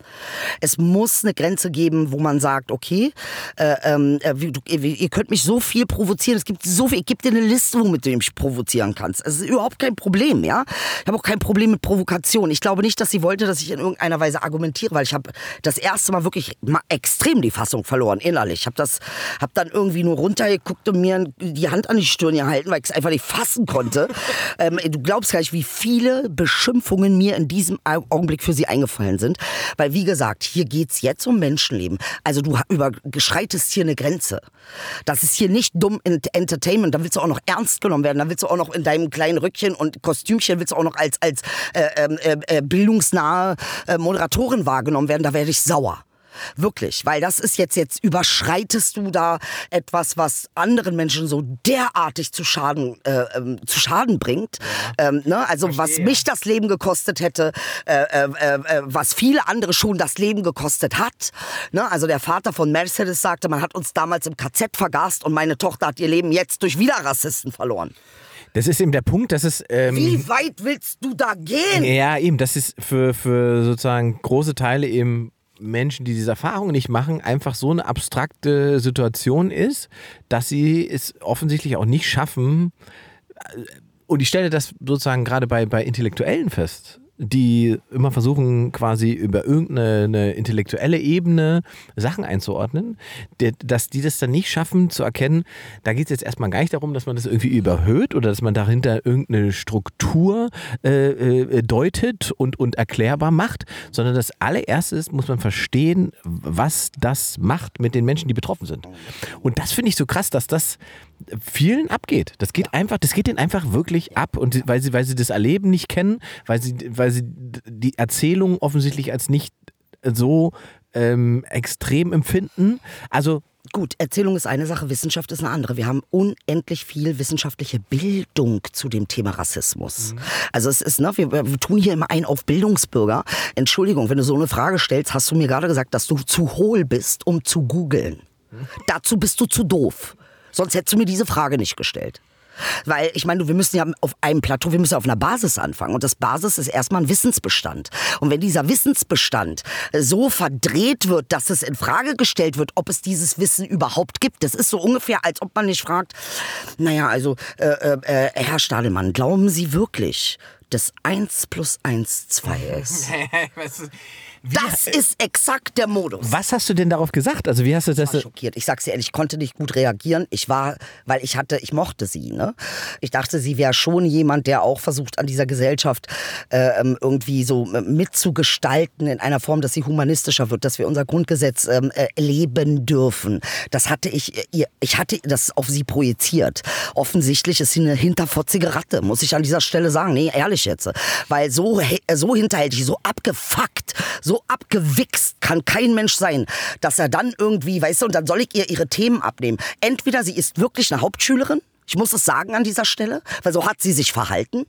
Es muss eine Grenze geben, wo man sagt, okay, äh, ähm, äh, wie, ihr könnt mich so viel provozieren. Es gibt so viel, ich gebe dir eine Liste, womit du mich provozieren kannst. Es ist überhaupt kein Problem, ja. Ich habe auch kein Problem mit Provokation. Ich glaube nicht, dass sie wollte, dass ich in irgendeiner Weise argumentiere, weil ich habe das erste Mal wirklich mal extrem die Fassung verloren, innerlich. Ich habe das, habe dann irgendwie nur runtergeguckt und mir die Hand an die Stirn gehalten, weil ich es einfach nicht fassen konnte. [laughs] ähm, du glaubst gar nicht, wie viele Beschimpfungen mir in diesem Au- Augenblick für sie eingefallen sind. Weil, wie gesagt, hier geht's jetzt um Menschenleben. Also du überschreitest hier eine Grenze. Das ist hier nicht dumm Ent- Entertainment. Da willst du auch noch ernst genommen werden. Da willst du auch noch in deinem kleinen Rückchen und Kostümchen willst du auch noch als, als äh, ähm, äh, äh, bildungsnahe äh, Moderatorin wahrgenommen werden. Da werde ich sauer. Wirklich, weil das ist jetzt, jetzt überschreitest du da etwas, was anderen Menschen so derartig zu Schaden, äh, ähm, zu Schaden bringt. Ähm, ne? Also was mich das Leben gekostet hätte, äh, äh, äh, was viele andere schon das Leben gekostet hat. Ne? Also der Vater von Mercedes sagte, man hat uns damals im KZ vergast und meine Tochter hat ihr Leben jetzt durch wieder Rassisten verloren. Das ist eben der Punkt, dass es. Ähm, Wie weit willst du da gehen? Ja, eben, das ist für, für sozusagen große Teile eben Menschen, die diese Erfahrung nicht machen, einfach so eine abstrakte Situation ist, dass sie es offensichtlich auch nicht schaffen, und ich stelle das sozusagen gerade bei, bei Intellektuellen fest, die immer versuchen, quasi über irgendeine eine intellektuelle Ebene Sachen einzuordnen, dass die das dann nicht schaffen zu erkennen, da geht es jetzt erstmal gar nicht darum, dass man das irgendwie überhöht oder dass man dahinter irgendeine Struktur äh, äh, deutet und, und erklärbar macht, sondern das allererste ist, muss man verstehen, was das macht mit den Menschen, die betroffen sind. Und das finde ich so krass, dass das vielen abgeht. Das geht einfach, das geht denen einfach wirklich ab und weil sie, weil sie das Erleben nicht kennen, weil sie, weil sie die Erzählung offensichtlich als nicht so ähm, extrem empfinden. Also Gut, Erzählung ist eine Sache, Wissenschaft ist eine andere. Wir haben unendlich viel wissenschaftliche Bildung zu dem Thema Rassismus. Mhm. Also es ist, ne, wir, wir, tun hier immer ein auf Bildungsbürger. Entschuldigung, wenn du so eine Frage stellst, hast du mir gerade gesagt, dass du zu hohl bist, um zu googeln. Mhm. Dazu bist du zu doof. Sonst hättest du mir diese Frage nicht gestellt. Weil ich meine, wir müssen ja auf einem Plateau, wir müssen auf einer Basis anfangen. Und das Basis ist erstmal ein Wissensbestand. Und wenn dieser Wissensbestand so verdreht wird, dass es in Frage gestellt wird, ob es dieses Wissen überhaupt gibt, das ist so ungefähr, als ob man nicht fragt, naja, also, äh, äh, Herr Stadelmann, glauben Sie wirklich, dass 1 plus 1 2 ist? [laughs] Das ist exakt der Modus. Was hast du denn darauf gesagt? Also wie hast du das? Ich war schockiert. Ich sag's dir ehrlich, ich konnte nicht gut reagieren. Ich war, weil ich hatte, ich mochte sie. Ne? Ich dachte, sie wäre schon jemand, der auch versucht, an dieser Gesellschaft äh, irgendwie so mitzugestalten in einer Form, dass sie humanistischer wird, dass wir unser Grundgesetz ähm, äh, leben dürfen. Das hatte ich, ihr, ich hatte das auf sie projiziert. Offensichtlich ist sie eine hinterfotzige Ratte, muss ich an dieser Stelle sagen. Nee, ehrlich jetzt, weil so so hinterhältig, so abgefuckt, so abgewichst kann kein Mensch sein, dass er dann irgendwie, weißt du, und dann soll ich ihr ihre Themen abnehmen. Entweder sie ist wirklich eine Hauptschülerin, ich muss es sagen an dieser Stelle, weil so hat sie sich verhalten.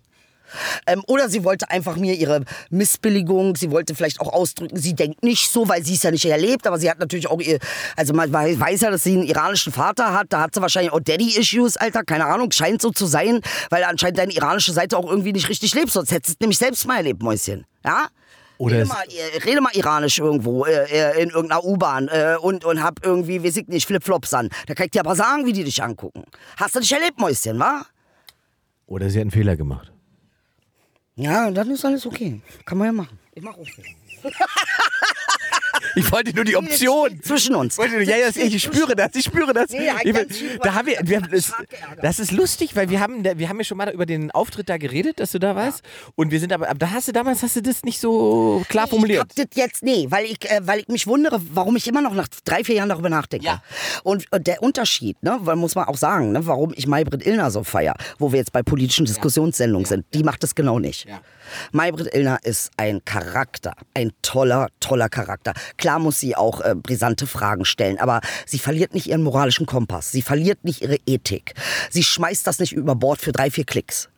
Ähm, oder sie wollte einfach mir ihre Missbilligung, sie wollte vielleicht auch ausdrücken, sie denkt nicht so, weil sie es ja nicht erlebt, aber sie hat natürlich auch ihr, also man weiß ja, dass sie einen iranischen Vater hat, da hat sie wahrscheinlich auch Daddy-Issues, Alter, keine Ahnung, scheint so zu sein, weil anscheinend deine iranische Seite auch irgendwie nicht richtig lebt, sonst hättest du es nämlich selbst mal erlebt, Mäuschen. Ja? Oder rede, mal, rede mal iranisch irgendwo äh, äh, in irgendeiner U-Bahn äh, und, und hab irgendwie, weiß ich nicht, Flipflops an. Da kann ich dir aber sagen, wie die dich angucken. Hast du dich erlebt, Mäuschen, wa? Oder sie hat einen Fehler gemacht. Ja, dann ist alles okay. Kann man ja machen. Ich mach auch Fehler. [laughs] Ich wollte nur die Option. Zwischen uns. Ja, ja, ich spüre das, ich spüre das. Nee, ich, da haben wir, wir das, das, ist lustig, weil wir haben, wir haben ja schon mal über den Auftritt da geredet, dass du da warst. Ja. Und wir sind aber, da hast du damals hast du das nicht so klar formuliert. Ich hab das jetzt, nee, weil ich, äh, weil ich mich wundere, warum ich immer noch nach drei, vier Jahren darüber nachdenke. Ja. Und, und der Unterschied, ne, weil muss man auch sagen, ne, warum ich Maybrit Illner so feier, wo wir jetzt bei politischen Diskussionssendungen ja. sind, die macht das genau nicht. Ja. Maybrit Illner ist ein Charakter, ein toller, toller Charakter. Klar muss sie auch äh, brisante Fragen stellen, aber sie verliert nicht ihren moralischen Kompass. Sie verliert nicht ihre Ethik. Sie schmeißt das nicht über Bord für drei, vier Klicks.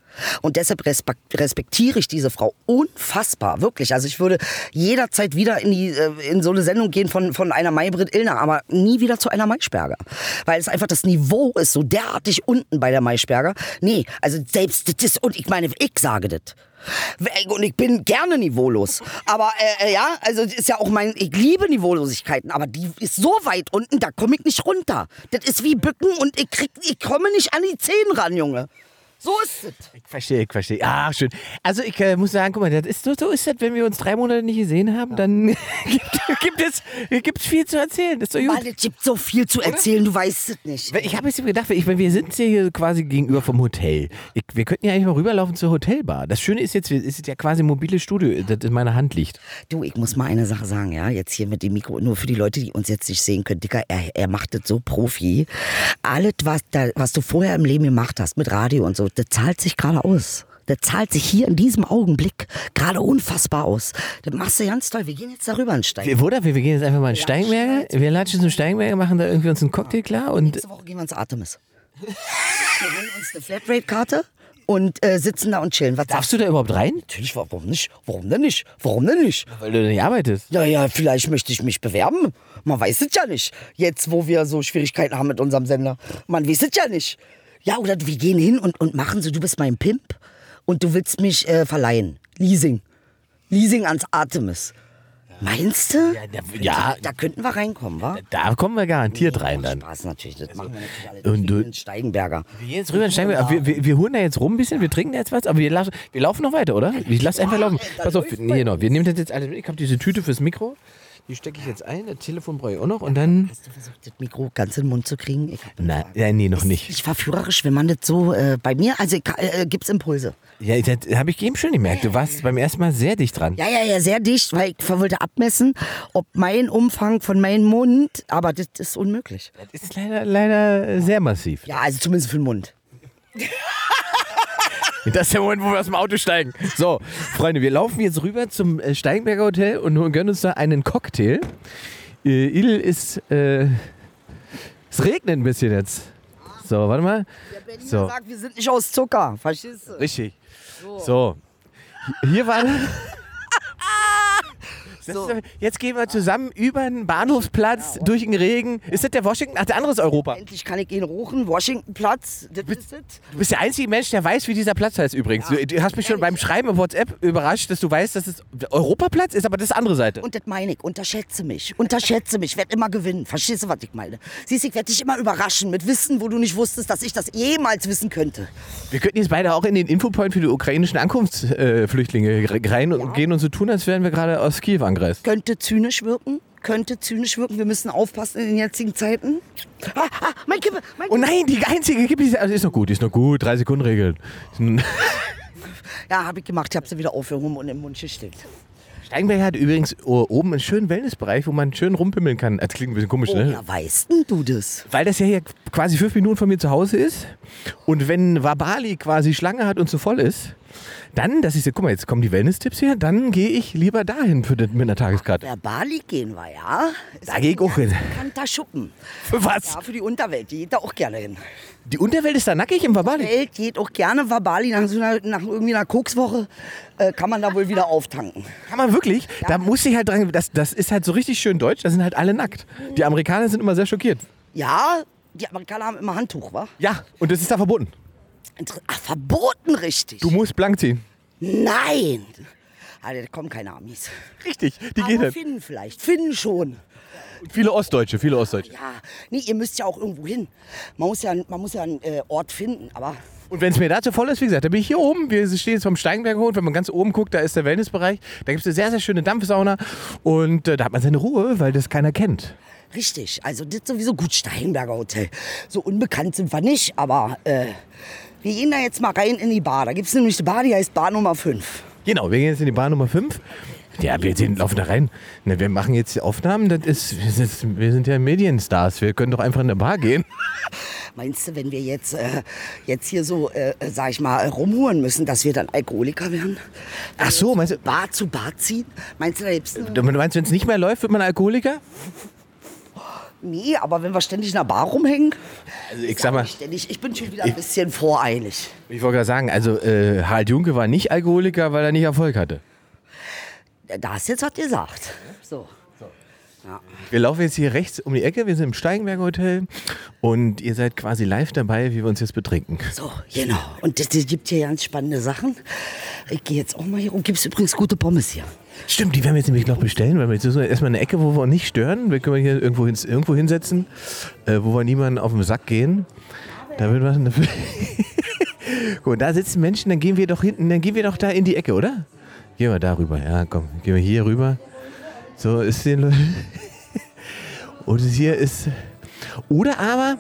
Und deshalb respektiere ich diese Frau unfassbar, wirklich. Also ich würde jederzeit wieder in, die, äh, in so eine Sendung gehen von, von einer Maybrit Illner, aber nie wieder zu einer Maischberger. Weil es einfach das Niveau ist so derartig unten bei der Maischberger. Nee, also selbst das, und ich meine, ich sage das. Und ich bin gerne niveaulos. Aber äh, äh ja, also ist ja auch mein, ich liebe Niveaulosigkeiten, aber die ist so weit unten, da komme ich nicht runter. Das ist wie Bücken und ich krieg, ich komme nicht an die Zehen ran, Junge. So ist es. Ich verstehe, ich verstehe. Ah, schön. Also ich äh, muss sagen, guck mal, das ist, so, so ist das, wenn wir uns drei Monate nicht gesehen haben, dann [laughs] gibt, gibt, es gibt's viel zu erzählen. Das ist doch gut. Mann, es gibt so viel zu erzählen, Oder? du weißt es nicht. Ich habe jetzt gedacht, ich, wir sind hier quasi gegenüber vom Hotel. Ich, wir könnten ja eigentlich mal rüberlaufen zur Hotelbar. Das Schöne ist jetzt, es ist ja quasi ein mobiles Studio, das in meiner Hand liegt. Du, ich muss mal eine Sache sagen, ja, jetzt hier mit dem Mikro, nur für die Leute, die uns jetzt nicht sehen können, Dicker, er, er macht das so Profi. Alles, was, da, was du vorher im Leben gemacht hast, mit Radio und so, das zahlt sich gerade aus. Das zahlt sich hier in diesem Augenblick gerade unfassbar aus. Das machst du ganz toll. Wir gehen jetzt darüber in Steigenberger. Oder? Wir, wir gehen jetzt einfach mal in Steigenberger. Wir latschen zum Steigenberger, machen da irgendwie uns einen Cocktail klar. Und Nächste Woche gehen wir ins Artemis. [laughs] wir holen uns eine Flatrate-Karte und äh, sitzen da und chillen. Was Darfst du da überhaupt rein? Natürlich, warum nicht? Warum denn nicht? Warum denn nicht? Weil du nicht arbeitest. Ja, ja, vielleicht möchte ich mich bewerben. Man weiß es ja nicht. Jetzt, wo wir so Schwierigkeiten haben mit unserem Sender. Man weiß es ja nicht. Ja, oder wir gehen hin und, und machen so, du bist mein Pimp und du willst mich äh, verleihen. Leasing. Leasing ans Artemis. Meinst du? Ja, da, ja, Da könnten wir reinkommen, wa? da kommen wir garantiert rein dann. Spaß natürlich, das machen wir natürlich alles. Und du- Steigenberger. Wir jetzt rüber in Steinberg. Aber Wir, wir, wir holen da jetzt rum ein bisschen, wir trinken jetzt was, aber wir, lassen, wir laufen noch weiter, oder? Ich lass einfach laufen. Pass auf, nee, genau, wir nehmen das jetzt alles mit. Ich habe diese Tüte fürs Mikro. Die stecke ich jetzt ein, das Telefon brauche ich auch noch und dann. Hast du versucht, das Mikro ganz in den Mund zu kriegen? Ich Nein, ja, nee, noch nicht. Ich verführerisch, wenn man das so äh, bei mir, also ich, äh, gibt's Impulse. Ja, das habe ich eben schon gemerkt. Du warst beim ersten Mal sehr dicht dran. Ja, ja, ja, sehr dicht, weil ich wollte abmessen, ob mein Umfang von meinem Mund, aber das ist unmöglich. Das ist leider, leider sehr massiv. Ja, also zumindest für den Mund. [laughs] Das ist der Moment, wo wir aus dem Auto steigen. So, Freunde, wir laufen jetzt rüber zum äh, Steigenberger Hotel und gönnen uns da einen Cocktail. Äh, Idel ist. Äh, es regnet ein bisschen jetzt. So, warte mal. Der Berliner So. sagt, wir sind nicht aus Zucker, verstehst du? Richtig. So. Hi- Hier war. [laughs] Das ist, jetzt gehen wir zusammen über den Bahnhofsplatz durch den Regen. Ist das der Washington? Ach, der andere ist Europa. Endlich kann ich ihn rufen, Washingtonplatz, das ist. Du bist der einzige Mensch, der weiß, wie dieser Platz heißt übrigens. Du, du hast mich schon beim Schreiben im WhatsApp überrascht, dass du weißt, dass es Europaplatz ist, aber das ist andere Seite. Und das meine ich, unterschätze mich, unterschätze mich, werd immer gewinnen. Verstehst du, was ich meine? Siehst du, ich werde dich immer überraschen mit Wissen, wo du nicht wusstest, dass ich das jemals wissen könnte. Wir könnten jetzt beide auch in den Infopoint für die ukrainischen Ankunftsflüchtlinge rein und gehen und so tun, als wären wir gerade aus Kiew angereist. Könnte zynisch wirken, könnte zynisch wirken. Wir müssen aufpassen in den jetzigen Zeiten. Ah, ah, mein Kippe, mein Oh nein, die einzige gibt es. Also ist noch gut, ist noch gut. Drei Sekunden Regeln. Ja, habe ich gemacht. Ich habe sie wieder aufgehoben und im Mund gesteckt. Steigenberg hat übrigens o- oben einen schönen Wellnessbereich, wo man schön rumpimmeln kann. Das klingt ein bisschen komisch, ne? Woher weißt denn du das? Weil das ja hier quasi fünf Minuten von mir zu Hause ist. Und wenn Wabali quasi Schlange hat und zu voll ist, dann, das ist ja, guck mal, jetzt kommen die Wellness-Tipps hier, dann gehe ich lieber dahin für den, mit einer Tageskarte. Der Bali gehen wir, ja? Ist Da geh ich auch hin. ein bekannter Schuppen. Für [laughs] was? Ja, für die Unterwelt. Die geht da auch gerne hin. Die Unterwelt ist da nackig im Wabali. Welt geht auch gerne Wabali nach, so einer, nach irgendwie einer Kokswoche äh, kann man da wohl wieder auftanken. Kann man wirklich? Da muss ich halt dran, das, das ist halt so richtig schön deutsch, da sind halt alle nackt. Die Amerikaner sind immer sehr schockiert. Ja, die Amerikaner haben immer Handtuch, wa? Ja, und das ist da verboten. Ach, verboten richtig. Du musst blank ziehen. Nein. Alter, da kommen keine Amis. Richtig, die gehen Aber dann. Finnen vielleicht. Finnen schon. Viele Ostdeutsche, viele Ostdeutsche. Ja, nee, ihr müsst ja auch irgendwo hin. Man muss ja, man muss ja einen äh, Ort finden, aber Und wenn es mir da zu voll ist, wie gesagt, da bin ich hier oben. Wir stehen jetzt vom Steigenberger Hof. Wenn man ganz oben guckt, da ist der Wellnessbereich. Da gibt es eine sehr, sehr schöne Dampfsauna. Und äh, da hat man seine Ruhe, weil das keiner kennt. richtig. Also das ist sowieso gut Steinberger Hotel. So unbekannt sind wir nicht, aber äh, wir gehen da jetzt mal rein in die Bar. Da gibt es nämlich eine Bar, die heißt Bar Nummer 5. Genau, wir gehen jetzt in die Bahn Nummer 5. Ja, wir sehen, laufen da rein. Na, wir machen jetzt die Aufnahmen. Das ist, wir, sind, wir sind ja Medienstars. Wir können doch einfach in eine Bar gehen. [laughs] Meinst du, wenn wir jetzt, äh, jetzt hier so, äh, sag ich mal, rumhuren müssen, dass wir dann Alkoholiker werden? Ach so, meinst du, Bar zu Bar ziehen? Meinst du, da gibt's eine du meinst, wenn es nicht mehr läuft, wird man Alkoholiker? Nee, aber wenn wir ständig in der Bar rumhängen, Also ich sag mal, ständig, ich bin schon wieder ein bisschen voreilig. ich wollte gerade sagen, also äh, Harald Junke war nicht Alkoholiker, weil er nicht Erfolg hatte. Da hast du jetzt was gesagt. So. Wir laufen jetzt hier rechts um die Ecke, wir sind im Steigenberger Hotel und ihr seid quasi live dabei, wie wir uns jetzt betrinken. So, genau. Und es gibt hier ganz spannende Sachen. Ich gehe jetzt auch mal hier rum. Gibt es übrigens gute Pommes hier? Stimmt, die werden wir jetzt nämlich noch bestellen, weil wir jetzt erstmal eine Ecke, wo wir nicht stören. Wir können hier irgendwo, hin, irgendwo hinsetzen, äh, wo wir niemanden auf den Sack gehen. Da wird was. [laughs] Gut, da sitzen Menschen, dann gehen wir doch hinten, dann gehen wir doch da in die Ecke, oder? Gehen wir da rüber, ja, komm, gehen wir hier rüber. So ist den. [laughs] Und hier ist. Oder aber,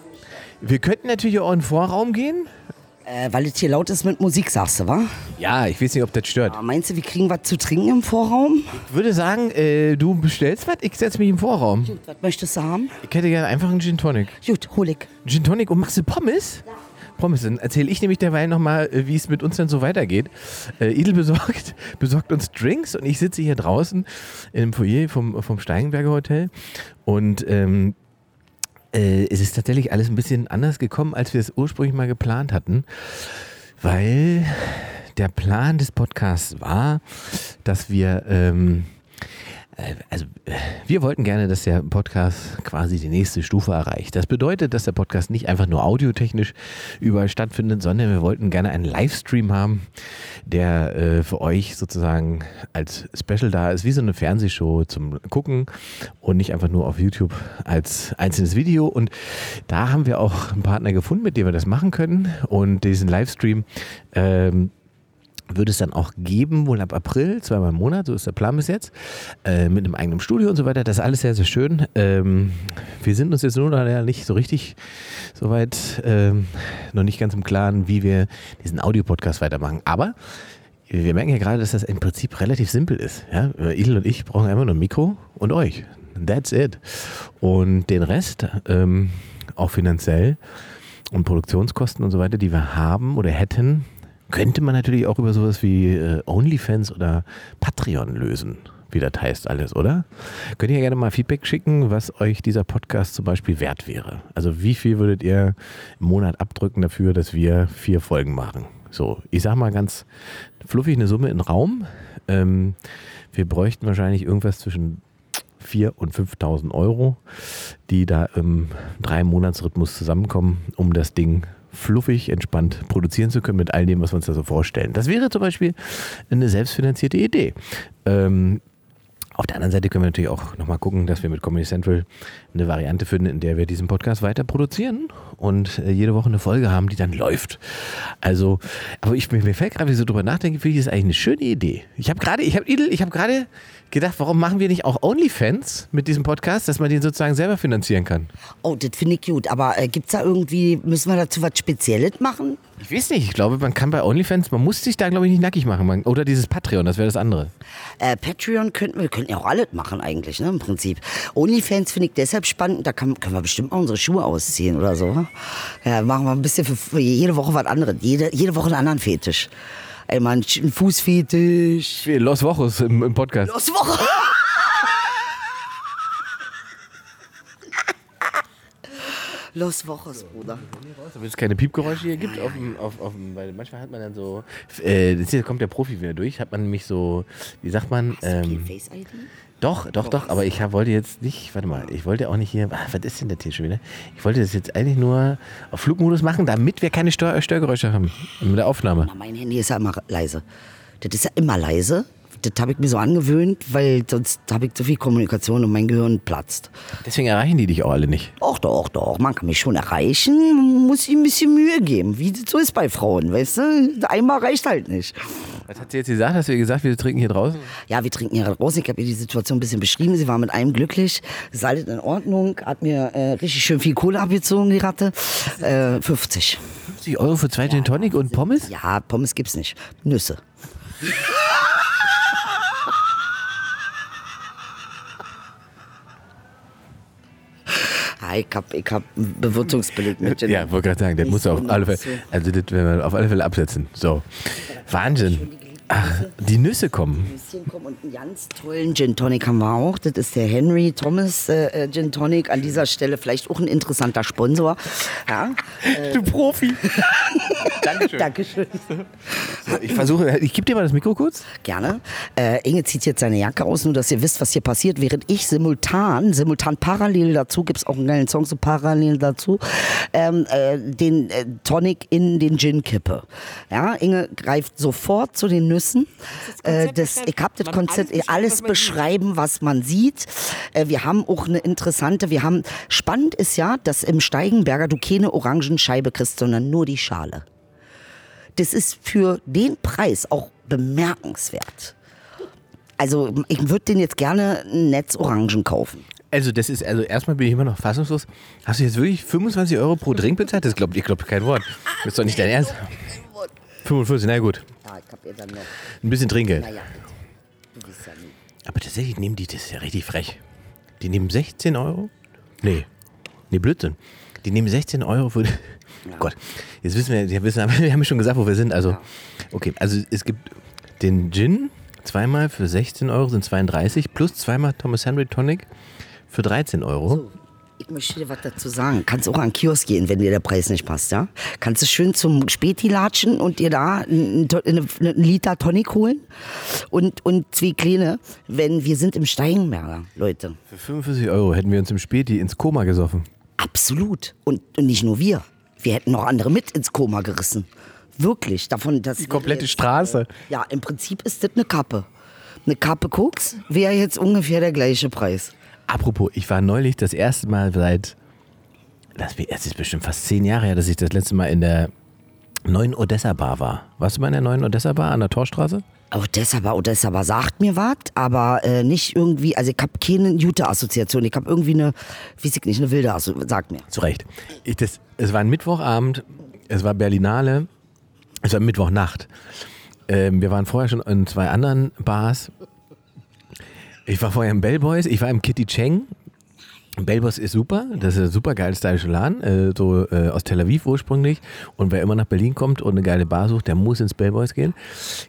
wir könnten natürlich auch in den Vorraum gehen. Äh, weil es hier laut ist mit Musik, sagst du, wa? Ja, ich weiß nicht, ob das stört. Aber meinst du, wir kriegen was zu trinken im Vorraum? Ich würde sagen, äh, du bestellst was, ich setze mich im Vorraum. Gut, was möchtest du haben? Ich hätte gerne einfach einen Gin Tonic. Gut, hol ich. Gin Tonic und machst du Pommes? Pommes, dann erzähle ich nämlich derweil nochmal, wie es mit uns dann so weitergeht. Äh, Idel besorgt, [laughs] besorgt uns Drinks und ich sitze hier draußen im Foyer vom, vom Steigenberger Hotel und ähm, äh, es ist tatsächlich alles ein bisschen anders gekommen, als wir es ursprünglich mal geplant hatten, weil der Plan des Podcasts war, dass wir ähm, äh, also äh, wir wollten gerne, dass der Podcast quasi die nächste Stufe erreicht. Das bedeutet, dass der Podcast nicht einfach nur audiotechnisch überall stattfindet, sondern wir wollten gerne einen Livestream haben, der äh, für euch sozusagen als Special da ist, wie so eine Fernsehshow zum Gucken und nicht einfach nur auf YouTube als einzelnes Video. Und da haben wir auch einen Partner gefunden, mit dem wir das machen können. Und diesen Livestream ähm, würde es dann auch geben, wohl ab April, zweimal im Monat, so ist der Plan bis jetzt, äh, mit einem eigenen Studio und so weiter. Das ist alles sehr, sehr schön. Ähm, wir sind uns jetzt nur noch nicht so richtig soweit, ähm, noch nicht ganz im Klaren, wie wir diesen Audiopodcast weitermachen. Aber wir merken ja gerade, dass das im Prinzip relativ simpel ist. Ja? Idel und ich brauchen einfach nur ein Mikro und euch. That's it. Und den Rest, ähm, auch finanziell und Produktionskosten und so weiter, die wir haben oder hätten, könnte man natürlich auch über sowas wie äh, OnlyFans oder Patreon lösen, wie das heißt alles, oder? Könnt ihr gerne mal Feedback schicken, was euch dieser Podcast zum Beispiel wert wäre. Also wie viel würdet ihr im Monat abdrücken dafür, dass wir vier Folgen machen? So, ich sag mal ganz fluffig eine Summe in den Raum. Ähm, wir bräuchten wahrscheinlich irgendwas zwischen 4.000 und 5.000 Euro, die da im drei Monatsrhythmus zusammenkommen, um das Ding fluffig, entspannt produzieren zu können mit all dem, was wir uns da so vorstellen. Das wäre zum Beispiel eine selbstfinanzierte Idee. Ähm, auf der anderen Seite können wir natürlich auch nochmal gucken, dass wir mit Comedy Central eine Variante finden, in der wir diesen Podcast weiter produzieren und äh, jede Woche eine Folge haben, die dann läuft. Also, aber ich, mir, fällt gerade, wie ich so drüber nachdenke, finde ich das eigentlich eine schöne Idee. Ich habe gerade, ich habe ich habe gerade gedacht, warum machen wir nicht auch OnlyFans mit diesem Podcast, dass man den sozusagen selber finanzieren kann? Oh, das finde ich gut. Aber äh, gibt es da irgendwie, müssen wir dazu was Spezielles machen? Ich weiß nicht, ich glaube, man kann bei OnlyFans, man muss sich da, glaube ich, nicht nackig machen. Man, oder dieses Patreon, das wäre das andere. Äh, Patreon könnten wir könnten ja auch alles machen eigentlich, ne, im Prinzip. OnlyFans finde ich deshalb spannend, da kann, können wir bestimmt mal unsere Schuhe ausziehen oder so. Ja, machen wir ein bisschen für, für jede Woche was anderes. Jede, jede Woche einen anderen Fetisch. Einmal einen Fußfetisch. Los Wochos im, im Podcast. Los Woche! Los Wochos, Bruder. Wenn es keine Piepgeräusche hier gibt, auf dem, auf, auf dem, weil manchmal hat man dann so, äh, das hier kommt der Profi wieder durch, hat man nämlich so, wie sagt man, ähm, Face ID? Doch, doch, doch, aber ich hab, wollte jetzt nicht, warte mal, ich wollte auch nicht hier, ah, was ist denn das hier schon wieder? Ich wollte das jetzt eigentlich nur auf Flugmodus machen, damit wir keine Stör Störgeräusche haben mit der Aufnahme. Na, mein Handy ist ja immer leise. Das ist ja immer leise. Das habe ich mir so angewöhnt, weil sonst habe ich zu viel Kommunikation und mein Gehirn platzt. Deswegen erreichen die dich auch alle nicht. Doch, doch, doch. Man kann mich schon erreichen, man muss sich ein bisschen Mühe geben. Wie das so ist bei Frauen, weißt du? Einmal reicht halt nicht. Was hat sie jetzt gesagt? Hast du ihr gesagt, wir trinken hier draußen? Ja, wir trinken hier raus. Ich habe ihr die Situation ein bisschen beschrieben. Sie war mit einem glücklich. Ist alles in Ordnung. Hat mir äh, richtig schön viel Kohle abgezogen, die Ratte. Äh, 50. 50 Euro für zwei Gin Tonic und Pommes? Ja, Pommes gibt's nicht. Nüsse. Ja, ich hab, ich hab einen Bewirtungsbeleg mit. Ja, wollte gerade sagen, der Nicht muss auf alle Fälle, also das werden wir auf alle Fälle absetzen. So. Wahnsinn. Ach, die Nüsse kommen. Nüsschen kommen und einen ganz tollen Gin Tonic haben wir auch. Das ist der Henry Thomas äh, äh, Gin Tonic. An dieser Stelle vielleicht auch ein interessanter Sponsor. Ja, Du Profi. [laughs] Dankeschön. Dankeschön. Ich versuche, ich gebe dir mal das Mikro kurz. Gerne. Äh, Inge zieht jetzt seine Jacke aus, nur dass ihr wisst, was hier passiert. Während ich simultan, simultan parallel dazu, gibt es auch einen geilen Song so parallel dazu, ähm, äh, den äh, Tonic in den Gin kippe. Ja, Inge greift sofort zu den Nüssen. Äh, das, ich habe das Konzept, alles beschreiben, was man sieht. Äh, wir haben auch eine interessante, wir haben, spannend ist ja, dass im Steigenberger du keine Orangenscheibe kriegst, sondern nur die Schale. Das ist für den Preis auch bemerkenswert. Also ich würde den jetzt gerne ein Netz Orangen kaufen. Also das ist, also erstmal bin ich immer noch fassungslos. Hast du jetzt wirklich 25 Euro pro Drink bezahlt? Das glaubt, ich glaube kein Wort. Das ist doch nicht dein Ernst. 45, na gut. Ja, ich hab ihr dann noch. Ein bisschen Trinkgeld. Naja, du bist ja nie. Aber tatsächlich nehmen die, das ist ja richtig frech. Die nehmen 16 Euro? Nee. Nee, Blödsinn. Die nehmen 16 Euro für. Gott, jetzt wissen wir, wir, wissen, wir [laughs] haben ja schon gesagt, wo wir sind. Also, okay, also es gibt den Gin zweimal für 16 Euro sind 32 plus zweimal Thomas Henry Tonic für 13 Euro. Ich möchte dir was dazu sagen. Kannst auch an den Kiosk gehen, wenn dir der Preis nicht passt, ja? Kannst du schön zum Späti latschen und dir da einen, einen, einen Liter Tonic holen und, und zwei kleine, wenn wir sind im Steigenberger, Leute. Für 45 Euro hätten wir uns im Späti ins Koma gesoffen. Absolut. Und, und nicht nur wir. Wir hätten noch andere mit ins Koma gerissen. Wirklich. Davon, dass Die komplette Straße. Ja, im Prinzip ist das eine Kappe. Eine Kappe Koks wäre jetzt ungefähr der gleiche Preis. Apropos, ich war neulich das erste Mal seit, das ist bestimmt fast zehn Jahre her, dass ich das letzte Mal in der neuen Odessa Bar war. Warst du mal in der neuen Odessa Bar an der Torstraße? Odessa Bar, Odessa Bar sagt mir was, aber äh, nicht irgendwie, also ich habe keine Jute-Assoziation, ich habe irgendwie eine, weiß ich nicht, eine wilde Assoziation, sagt mir. Zu Recht. Ich, das, es war ein Mittwochabend, es war Berlinale, es war Mittwochnacht. Ähm, wir waren vorher schon in zwei anderen Bars. Ich war vorher im Bellboys, ich war im Kitty Cheng. Bellboys ist super, das ist ein super geiler stylischer Laden, äh, so äh, aus Tel Aviv ursprünglich. Und wer immer nach Berlin kommt und eine geile Bar sucht, der muss ins Bellboys gehen.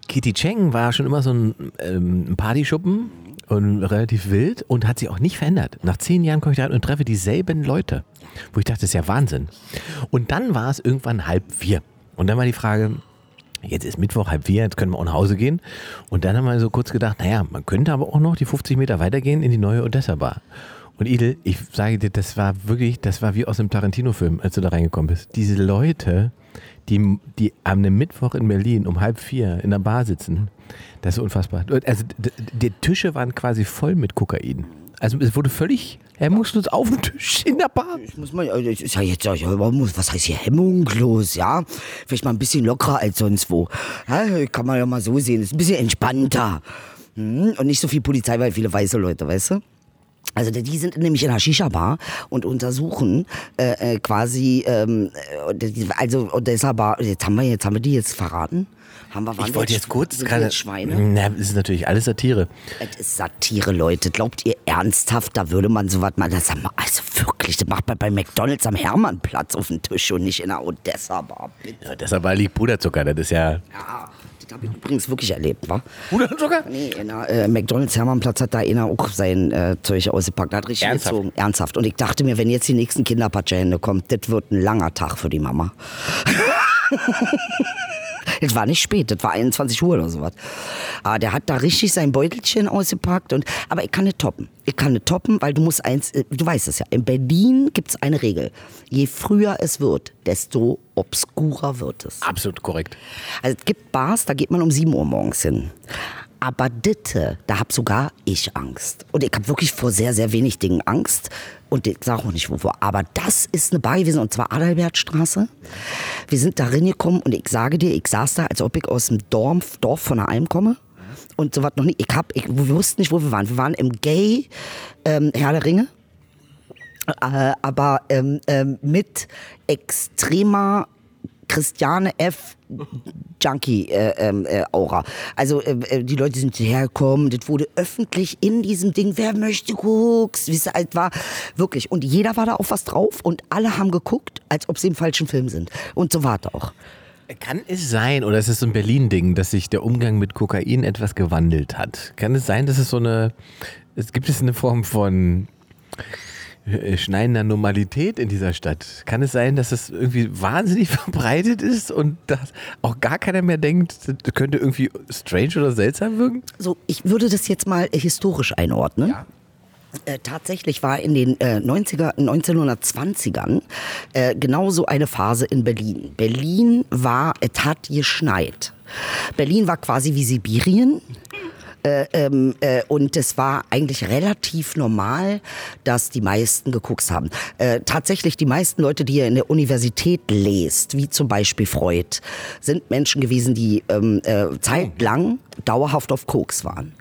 Kitty Cheng war schon immer so ein, ähm, Partyschuppen und relativ wild und hat sich auch nicht verändert. Nach zehn Jahren komme ich da rein und treffe dieselben Leute, wo ich dachte, das ist ja Wahnsinn. Und dann war es irgendwann halb vier. Und dann war die Frage, Jetzt ist Mittwoch, halb vier, jetzt können wir auch nach Hause gehen. Und dann haben wir so kurz gedacht, naja, man könnte aber auch noch die 50 Meter weitergehen in die neue Odessa Bar. Und Idel, ich sage dir, das war wirklich, das war wie aus einem Tarantino-Film, als du da reingekommen bist. Diese Leute, die, die am Mittwoch in Berlin um halb vier in der Bar sitzen, das ist unfassbar. Also die Tische waren quasi voll mit Kokain. Also es wurde völlig hemmungslos auf dem Tisch in der Bar. Ich muss mal, ich ist ja jetzt, ja, was heißt hier hemmungslos, ja? Vielleicht mal ein bisschen lockerer als sonst wo. Ja, kann man ja mal so sehen, ist ein bisschen entspannter. Hm? Und nicht so viel Polizei, weil viele weiße Leute, weißt du? Also die sind nämlich in der Shisha-Bar und untersuchen äh, quasi, ähm, also Odessa Bar, jetzt jetzt haben wir die jetzt verraten. Haben wir, ich wollte jetzt kurz. Schweine? Na, das ist natürlich alles Satire. Es ist Satire, Leute. Glaubt ihr ernsthaft, da würde man sowas mal. Das haben wir, also wirklich, das macht man bei McDonalds am Hermannplatz auf dem Tisch und nicht in der Odessa-Bar. Ja, Bar liegt Puderzucker, das ist ja. Ja. Das habe ich übrigens wirklich erlebt, wa? Puderzucker? Nee, in der, äh, McDonalds Hermannplatz hat da einer auch sein äh, Zeug ausgepackt. Hat richtig Ernsthaft? gezogen. Ernsthaft. Und ich dachte mir, wenn jetzt die nächsten Kinderpatschehände kommen, das wird ein langer Tag für die Mama. [laughs] Es war nicht spät, das war 21 Uhr oder sowas. Aber der hat da richtig sein Beutelchen ausgepackt. Und, aber ich kann nicht toppen. Ich kann nicht toppen, weil du musst eins, äh, du weißt es ja, in Berlin gibt es eine Regel. Je früher es wird, desto obskurer wird es. Absolut korrekt. Also es gibt Bars, da geht man um 7 Uhr morgens hin. Aber Ditte, da hab sogar ich Angst. Und ich habe wirklich vor sehr, sehr wenig Dingen Angst. Und ich sage auch nicht wovor. Aber das ist eine Bar gewesen, und zwar Adalbertstraße. Wir sind da reingekommen und ich sage dir, ich saß da, als ob ich aus dem Dorf, Dorf von der Alm komme. Und so was noch nicht. Ich, hab, ich wir wussten nicht, wo wir waren. Wir waren im Gay ähm, Herr der Ringe. Äh, aber ähm, ähm, mit extremer Christiane F. Junkie äh, ähm, äh, Aura. Also äh, die Leute sind hergekommen, das wurde öffentlich in diesem Ding, wer möchte Koks, wie es halt war, wirklich. Und jeder war da auf was drauf und alle haben geguckt, als ob sie im falschen Film sind. Und so war es auch. Kann es sein, oder ist es so ein Berlin-Ding, dass sich der Umgang mit Kokain etwas gewandelt hat? Kann es sein, dass es so eine, es gibt es eine Form von schneidender Normalität in dieser Stadt. Kann es sein, dass es irgendwie wahnsinnig [laughs] verbreitet ist und dass auch gar keiner mehr denkt, das könnte irgendwie strange oder seltsam wirken? So, ich würde das jetzt mal historisch einordnen. Ja. Äh, tatsächlich war in den äh, 90er, 1920ern äh, genauso eine Phase in Berlin. Berlin war, es hat geschneit. Berlin war quasi wie Sibirien. Äh, ähm, äh, und es war eigentlich relativ normal, dass die meisten geguckt haben. Äh, tatsächlich die meisten Leute, die ihr in der Universität lest, wie zum Beispiel Freud, sind Menschen gewesen, die ähm, äh, zeitlang dauerhaft auf Koks waren.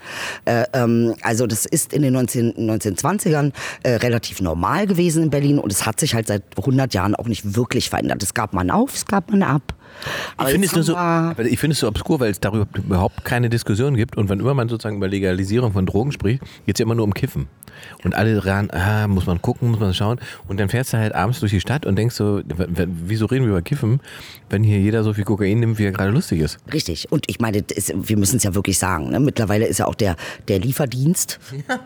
Äh, ähm, also das ist in den 19, 1920ern äh, relativ normal gewesen in Berlin und es hat sich halt seit 100 Jahren auch nicht wirklich verändert. Es gab man auf, es gab man ab. Aber ich finde es nur so, ich finde es so obskur, weil es darüber überhaupt keine Diskussion gibt und wenn immer man sozusagen über Legalisierung von Drogen spricht, geht es ja immer nur um Kiffen. Und alle ran, ah, muss man gucken, muss man schauen. Und dann fährst du halt abends durch die Stadt und denkst so, wieso reden wir über Kiffen, wenn hier jeder so viel Kokain nimmt, wie er gerade lustig ist? Richtig. Und ich meine, ist, wir müssen es ja wirklich sagen. Ne? Mittlerweile ist ja auch der, der Lieferdienst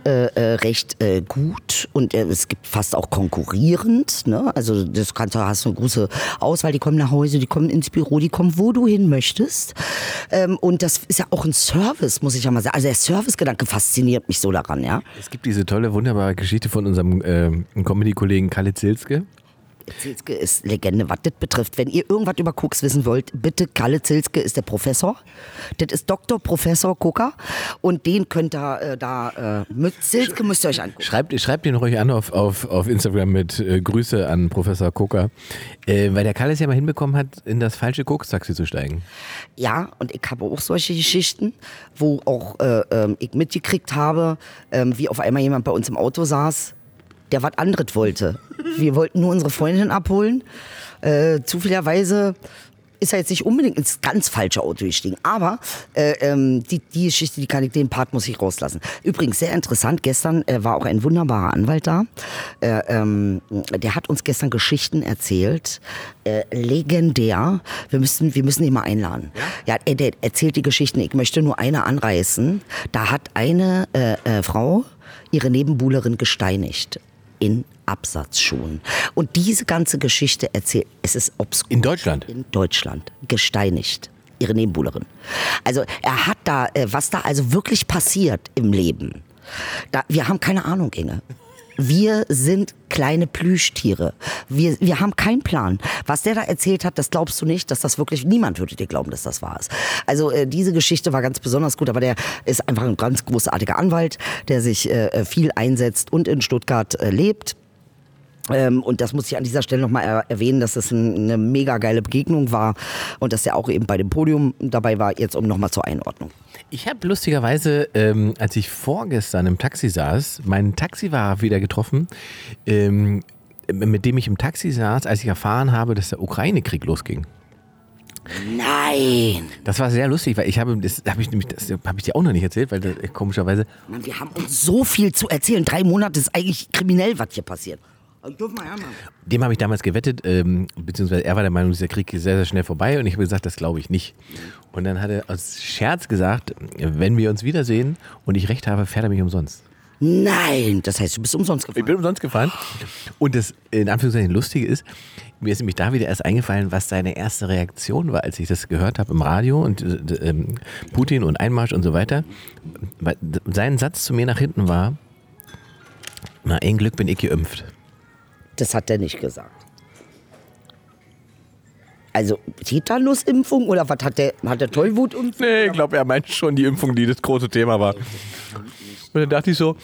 äh, äh, recht äh, gut und äh, es gibt fast auch konkurrierend. Ne? Also das kannst du hast eine große Auswahl. Die kommen nach Hause, die kommen ins Büro, die kommen, wo du hin möchtest. Ähm, und das ist ja auch ein Service, muss ich ja mal sagen. Also der Servicegedanke fasziniert mich so daran, ja. Es gibt diese tolle, wunderbare Geschichte von unserem ähm, Comedy-Kollegen Kalle Zilske. Zilske ist Legende, was das betrifft. Wenn ihr irgendwas über Koks wissen wollt, bitte Kalle Zilske ist der Professor. Das ist Dr. Professor Koka und den könnt ihr äh, da, äh, mit Zilske müsst ihr euch angucken. Schreibt, schreibt ihn ruhig an auf, auf, auf Instagram mit äh, Grüße an Professor Koka. Äh, weil der Kalle es ja mal hinbekommen hat, in das falsche Kokstaxi zu steigen. Ja, und ich habe auch solche Geschichten, wo auch äh, ähm, ich mitgekriegt habe, ähm, wie auf einmal jemand bei uns im Auto saß, der was anderes wollte. Wir wollten nur unsere Freundin abholen. Äh, zufälligerweise ist er jetzt nicht unbedingt ins ganz falsche Auto gestiegen. Aber äh, ähm, die, die Geschichte, die kann ich, den Part muss ich rauslassen. Übrigens, sehr interessant, gestern äh, war auch ein wunderbarer Anwalt da. Äh, ähm, der hat uns gestern Geschichten erzählt. Äh, legendär. Wir müssen, wir müssen ihn mal einladen. Ja, er, der erzählt die Geschichten. Ich möchte nur eine anreißen. Da hat eine äh, äh, Frau ihre Nebenbuhlerin gesteinigt. In Absatzschuhen. Und diese ganze Geschichte erzählt, es ist obskur. In Deutschland? In Deutschland. Gesteinigt. Ihre Nebenbuhlerin. Also er hat da, äh, was da also wirklich passiert im Leben. Da, wir haben keine Ahnung, Inge. Wir sind kleine Plüschtiere. Wir, wir haben keinen Plan. Was der da erzählt hat, das glaubst du nicht, dass das wirklich, niemand würde dir glauben, dass das wahr ist. Also äh, diese Geschichte war ganz besonders gut, aber der ist einfach ein ganz großartiger Anwalt, der sich äh, viel einsetzt und in Stuttgart äh, lebt. Ähm, und das muss ich an dieser Stelle nochmal er erwähnen, dass das ein, eine mega geile Begegnung war und dass er auch eben bei dem Podium dabei war, jetzt um nochmal zur Einordnung. Ich habe lustigerweise, ähm, als ich vorgestern im Taxi saß, meinen Taxifahrer wieder getroffen, ähm, mit dem ich im Taxi saß, als ich erfahren habe, dass der Ukraine-Krieg losging. Nein! Das war sehr lustig, weil ich habe, das habe ich nämlich, das habe ich dir auch noch nicht erzählt, weil das, komischerweise, Mann, wir haben uns so viel zu erzählen. Drei Monate ist eigentlich kriminell, was hier passiert. Also dürfen wir ja mal. dem habe ich damals gewettet, ähm, beziehungsweise er war der Meinung, dieser Krieg ist sehr, sehr schnell vorbei und ich habe gesagt, das glaube ich nicht. Und dann hat er aus Scherz gesagt, wenn wir uns wiedersehen und ich recht habe, fährt er mich umsonst. Nein! Das heißt, du bist umsonst Ich gefahren. bin umsonst gefahren. Und das in Anführungszeichen Lustige ist, mir ist nämlich da wieder erst eingefallen, was seine erste Reaktion war, als ich das gehört habe im Radio und äh, ähm, Putin und Einmarsch und so weiter. Weil Sein Satz zu mir nach hinten war, na, ein Glück bin ich geimpft. Das hat er nicht gesagt. Also Tetanusimpfung oder was hat der? Hat der Tollwutimpfung? Nee, ich glaube, er meint schon die Impfung, die das große Thema war. Und dann dachte ich so,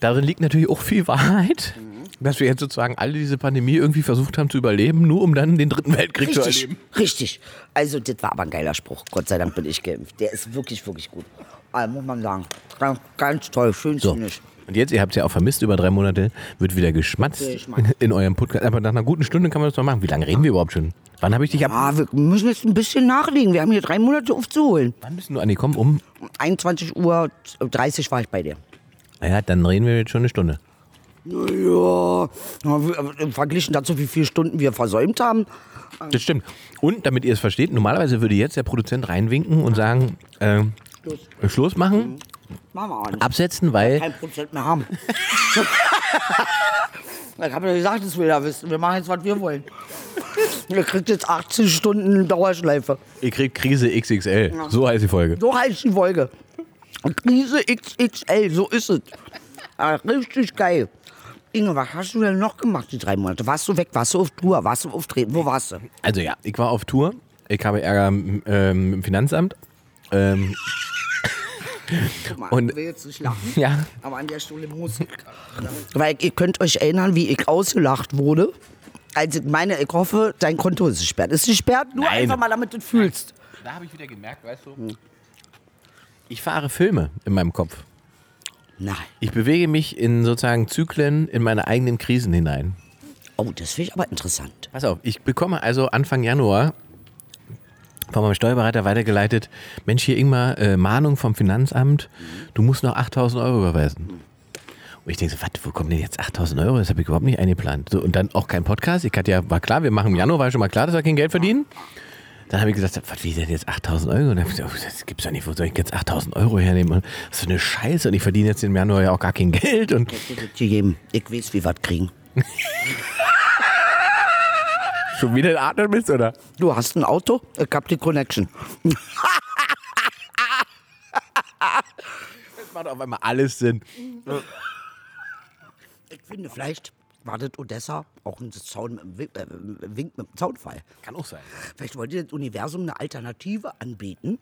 darin liegt natürlich auch viel Wahrheit, dass wir jetzt sozusagen alle diese Pandemie irgendwie versucht haben zu überleben, nur um dann den dritten Weltkrieg zu Richtig, erleben. richtig. Also das war aber ein geiler Spruch. Gott sei Dank bin ich geimpft. Der ist wirklich, wirklich gut. Also, muss man sagen. Ganz, ganz toll, schön So. zynisch. Und jetzt, ihr habt es ja auch vermisst, über drei Monate wird wieder geschmatzt [laughs] in eurem Podcast. Aber nach einer guten Stunde kann man das doch machen. Wie lange reden wir überhaupt schon? Wann habe ich dich ab? Ah, wir müssen jetzt ein bisschen nachlegen. Wir haben hier drei Monate aufzuholen. Wann bist du angekommen? Um? 21 Uhr 30 war ich bei dir. Naja, dann reden wir jetzt schon eine Stunde. Ja, im Verglichen dazu, wie viele Stunden wir versäumt haben. Das stimmt. Und damit ihr es versteht, normalerweise würde jetzt der Produzent reinwinken und sagen, äh, Schluss machen, Machen wir auch nicht. absetzen, weil Kein Prozent mehr haben. [laughs] ich habe ja gesagt, das will er wissen. Wir machen jetzt, was wir wollen. Ihr kriegt jetzt 18 Stunden Dauerschleife. ihr kriegt Krise XXL. So heißt die Folge. So heißt die Folge. Krise XXL, so ist es. Richtig geil. Inge, was hast du denn noch gemacht die drei Monate? Warst du weg? Warst du auf Tour? Warst du auftreten? Wo warst du? Also ja, ich war auf Tour. Ich habe Ärger ähm, im Finanzamt. Ähm, mal, Und- ich will jetzt nicht lachen. [laughs] ja, Aber an der Stelle muss ich. Weil ihr könnt euch erinnern, wie ich ausgelacht wurde. Also ich meine, ich hoffe, dein Konto ist gesperrt. Ist gesperrt? Nur Nein. einfach mal, damit du es fühlst. Da habe ich wieder gemerkt, weißt du. Ich fahre Filme in meinem Kopf. Nein. Ich bewege mich in sozusagen Zyklen in meine eigenen Krisen hinein. Oh, das finde ich aber interessant. Pass auf, ich bekomme also Anfang Januar von meinem Steuerberater weitergeleitet, Mensch, hier Ingmar, äh, Mahnung vom Finanzamt, du musst noch 8000 Euro überweisen. Und ich denke so, was, wo kommen denn jetzt 8000 Euro? Das habe ich überhaupt nicht eingeplant. So, und dann auch kein Podcast. Ich hatte ja, war klar, wir machen im Januar, war schon mal klar, dass wir kein Geld verdienen. dann habe ich gesagt, was, wie denn jetzt 8000 Euro? Und dann habe ich gesagt, oh, das gibt's doch nicht, wo soll ich jetzt 8000 Euro hernehmen? Und das ist so eine Scheiße und ich verdiene jetzt im Januar ja auch gar kein Geld. Und Ich. Ich weiß, wie wir das kriegen. [laughs] schon wieder ein Atmen bist, oder? Du hast ein Auto, ich hab die Connection. Das macht auf einmal alles Sinn. Ich finde, vielleicht war das Odessa auch ein Zaun mit, dem Wink- äh, Wink mit dem Zaunfall. Kann auch sein. Vielleicht wollte das Universum eine Alternative anbieten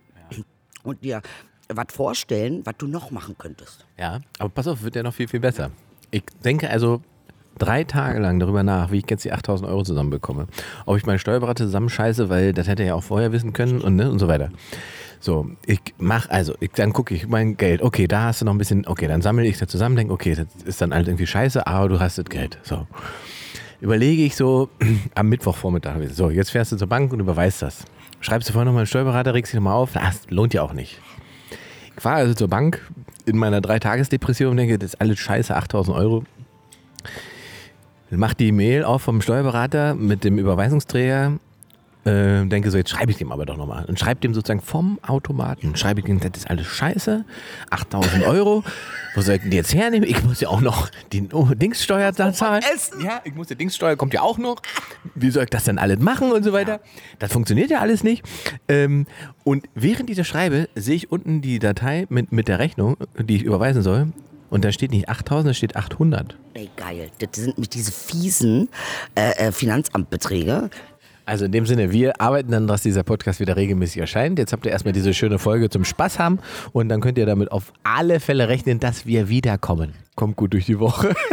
und dir was vorstellen, was du noch machen könntest. Ja, aber pass auf, wird ja noch viel, viel besser. Ich denke also drei Tage lang darüber nach, wie ich jetzt die 8000 Euro zusammenbekomme. Ob ich meine Steuerberater zusammenscheiße, weil das hätte er ja auch vorher wissen können und, ne, und so weiter. So, ich mach also, ich, dann gucke ich mein Geld. Okay, da hast du noch ein bisschen, okay, dann sammle ich das zusammen, denke, okay, das ist dann halt irgendwie scheiße, aber du hast das Geld. So. Überlege ich so [clears throat] am Mittwochvormittag, so, jetzt fährst du zur Bank und überweist das. Schreibst du vorher nochmal einen Steuerberater, regst dich nochmal auf, das lohnt ja auch nicht. Ich fahre also zur Bank in meiner Dreitagesdepression und denke, das ist alles scheiße, 8000 Euro. Mach die Mail auf vom Steuerberater mit dem Überweisungsträger. Äh, denke so, jetzt schreibe ich dem aber doch nochmal. Und schreibe dem sozusagen vom Automaten. Schreibe ich dem, das ist alles scheiße. 8000 Euro. Wo soll ich denn die jetzt hernehmen? Ich muss ja auch noch die Dingssteuer da zahlen. Essen. Ja, ich muss die Dingssteuer, kommt ja auch noch. Wie soll ich das denn alles machen und so weiter? Das funktioniert ja alles nicht. Ähm, und während ich das schreibe, sehe ich unten die Datei mit, mit der Rechnung, die ich überweisen soll. Und da steht nicht 8000, da steht 800. Ey, geil. Das sind mit diese fiesen äh, äh, Finanzamtbeträge. Also in dem Sinne, wir arbeiten dann, dass dieser Podcast wieder regelmäßig erscheint. Jetzt habt ihr erstmal diese schöne Folge zum Spaß haben und dann könnt ihr damit auf alle Fälle rechnen, dass wir wiederkommen. Kommt gut durch die Woche. [laughs]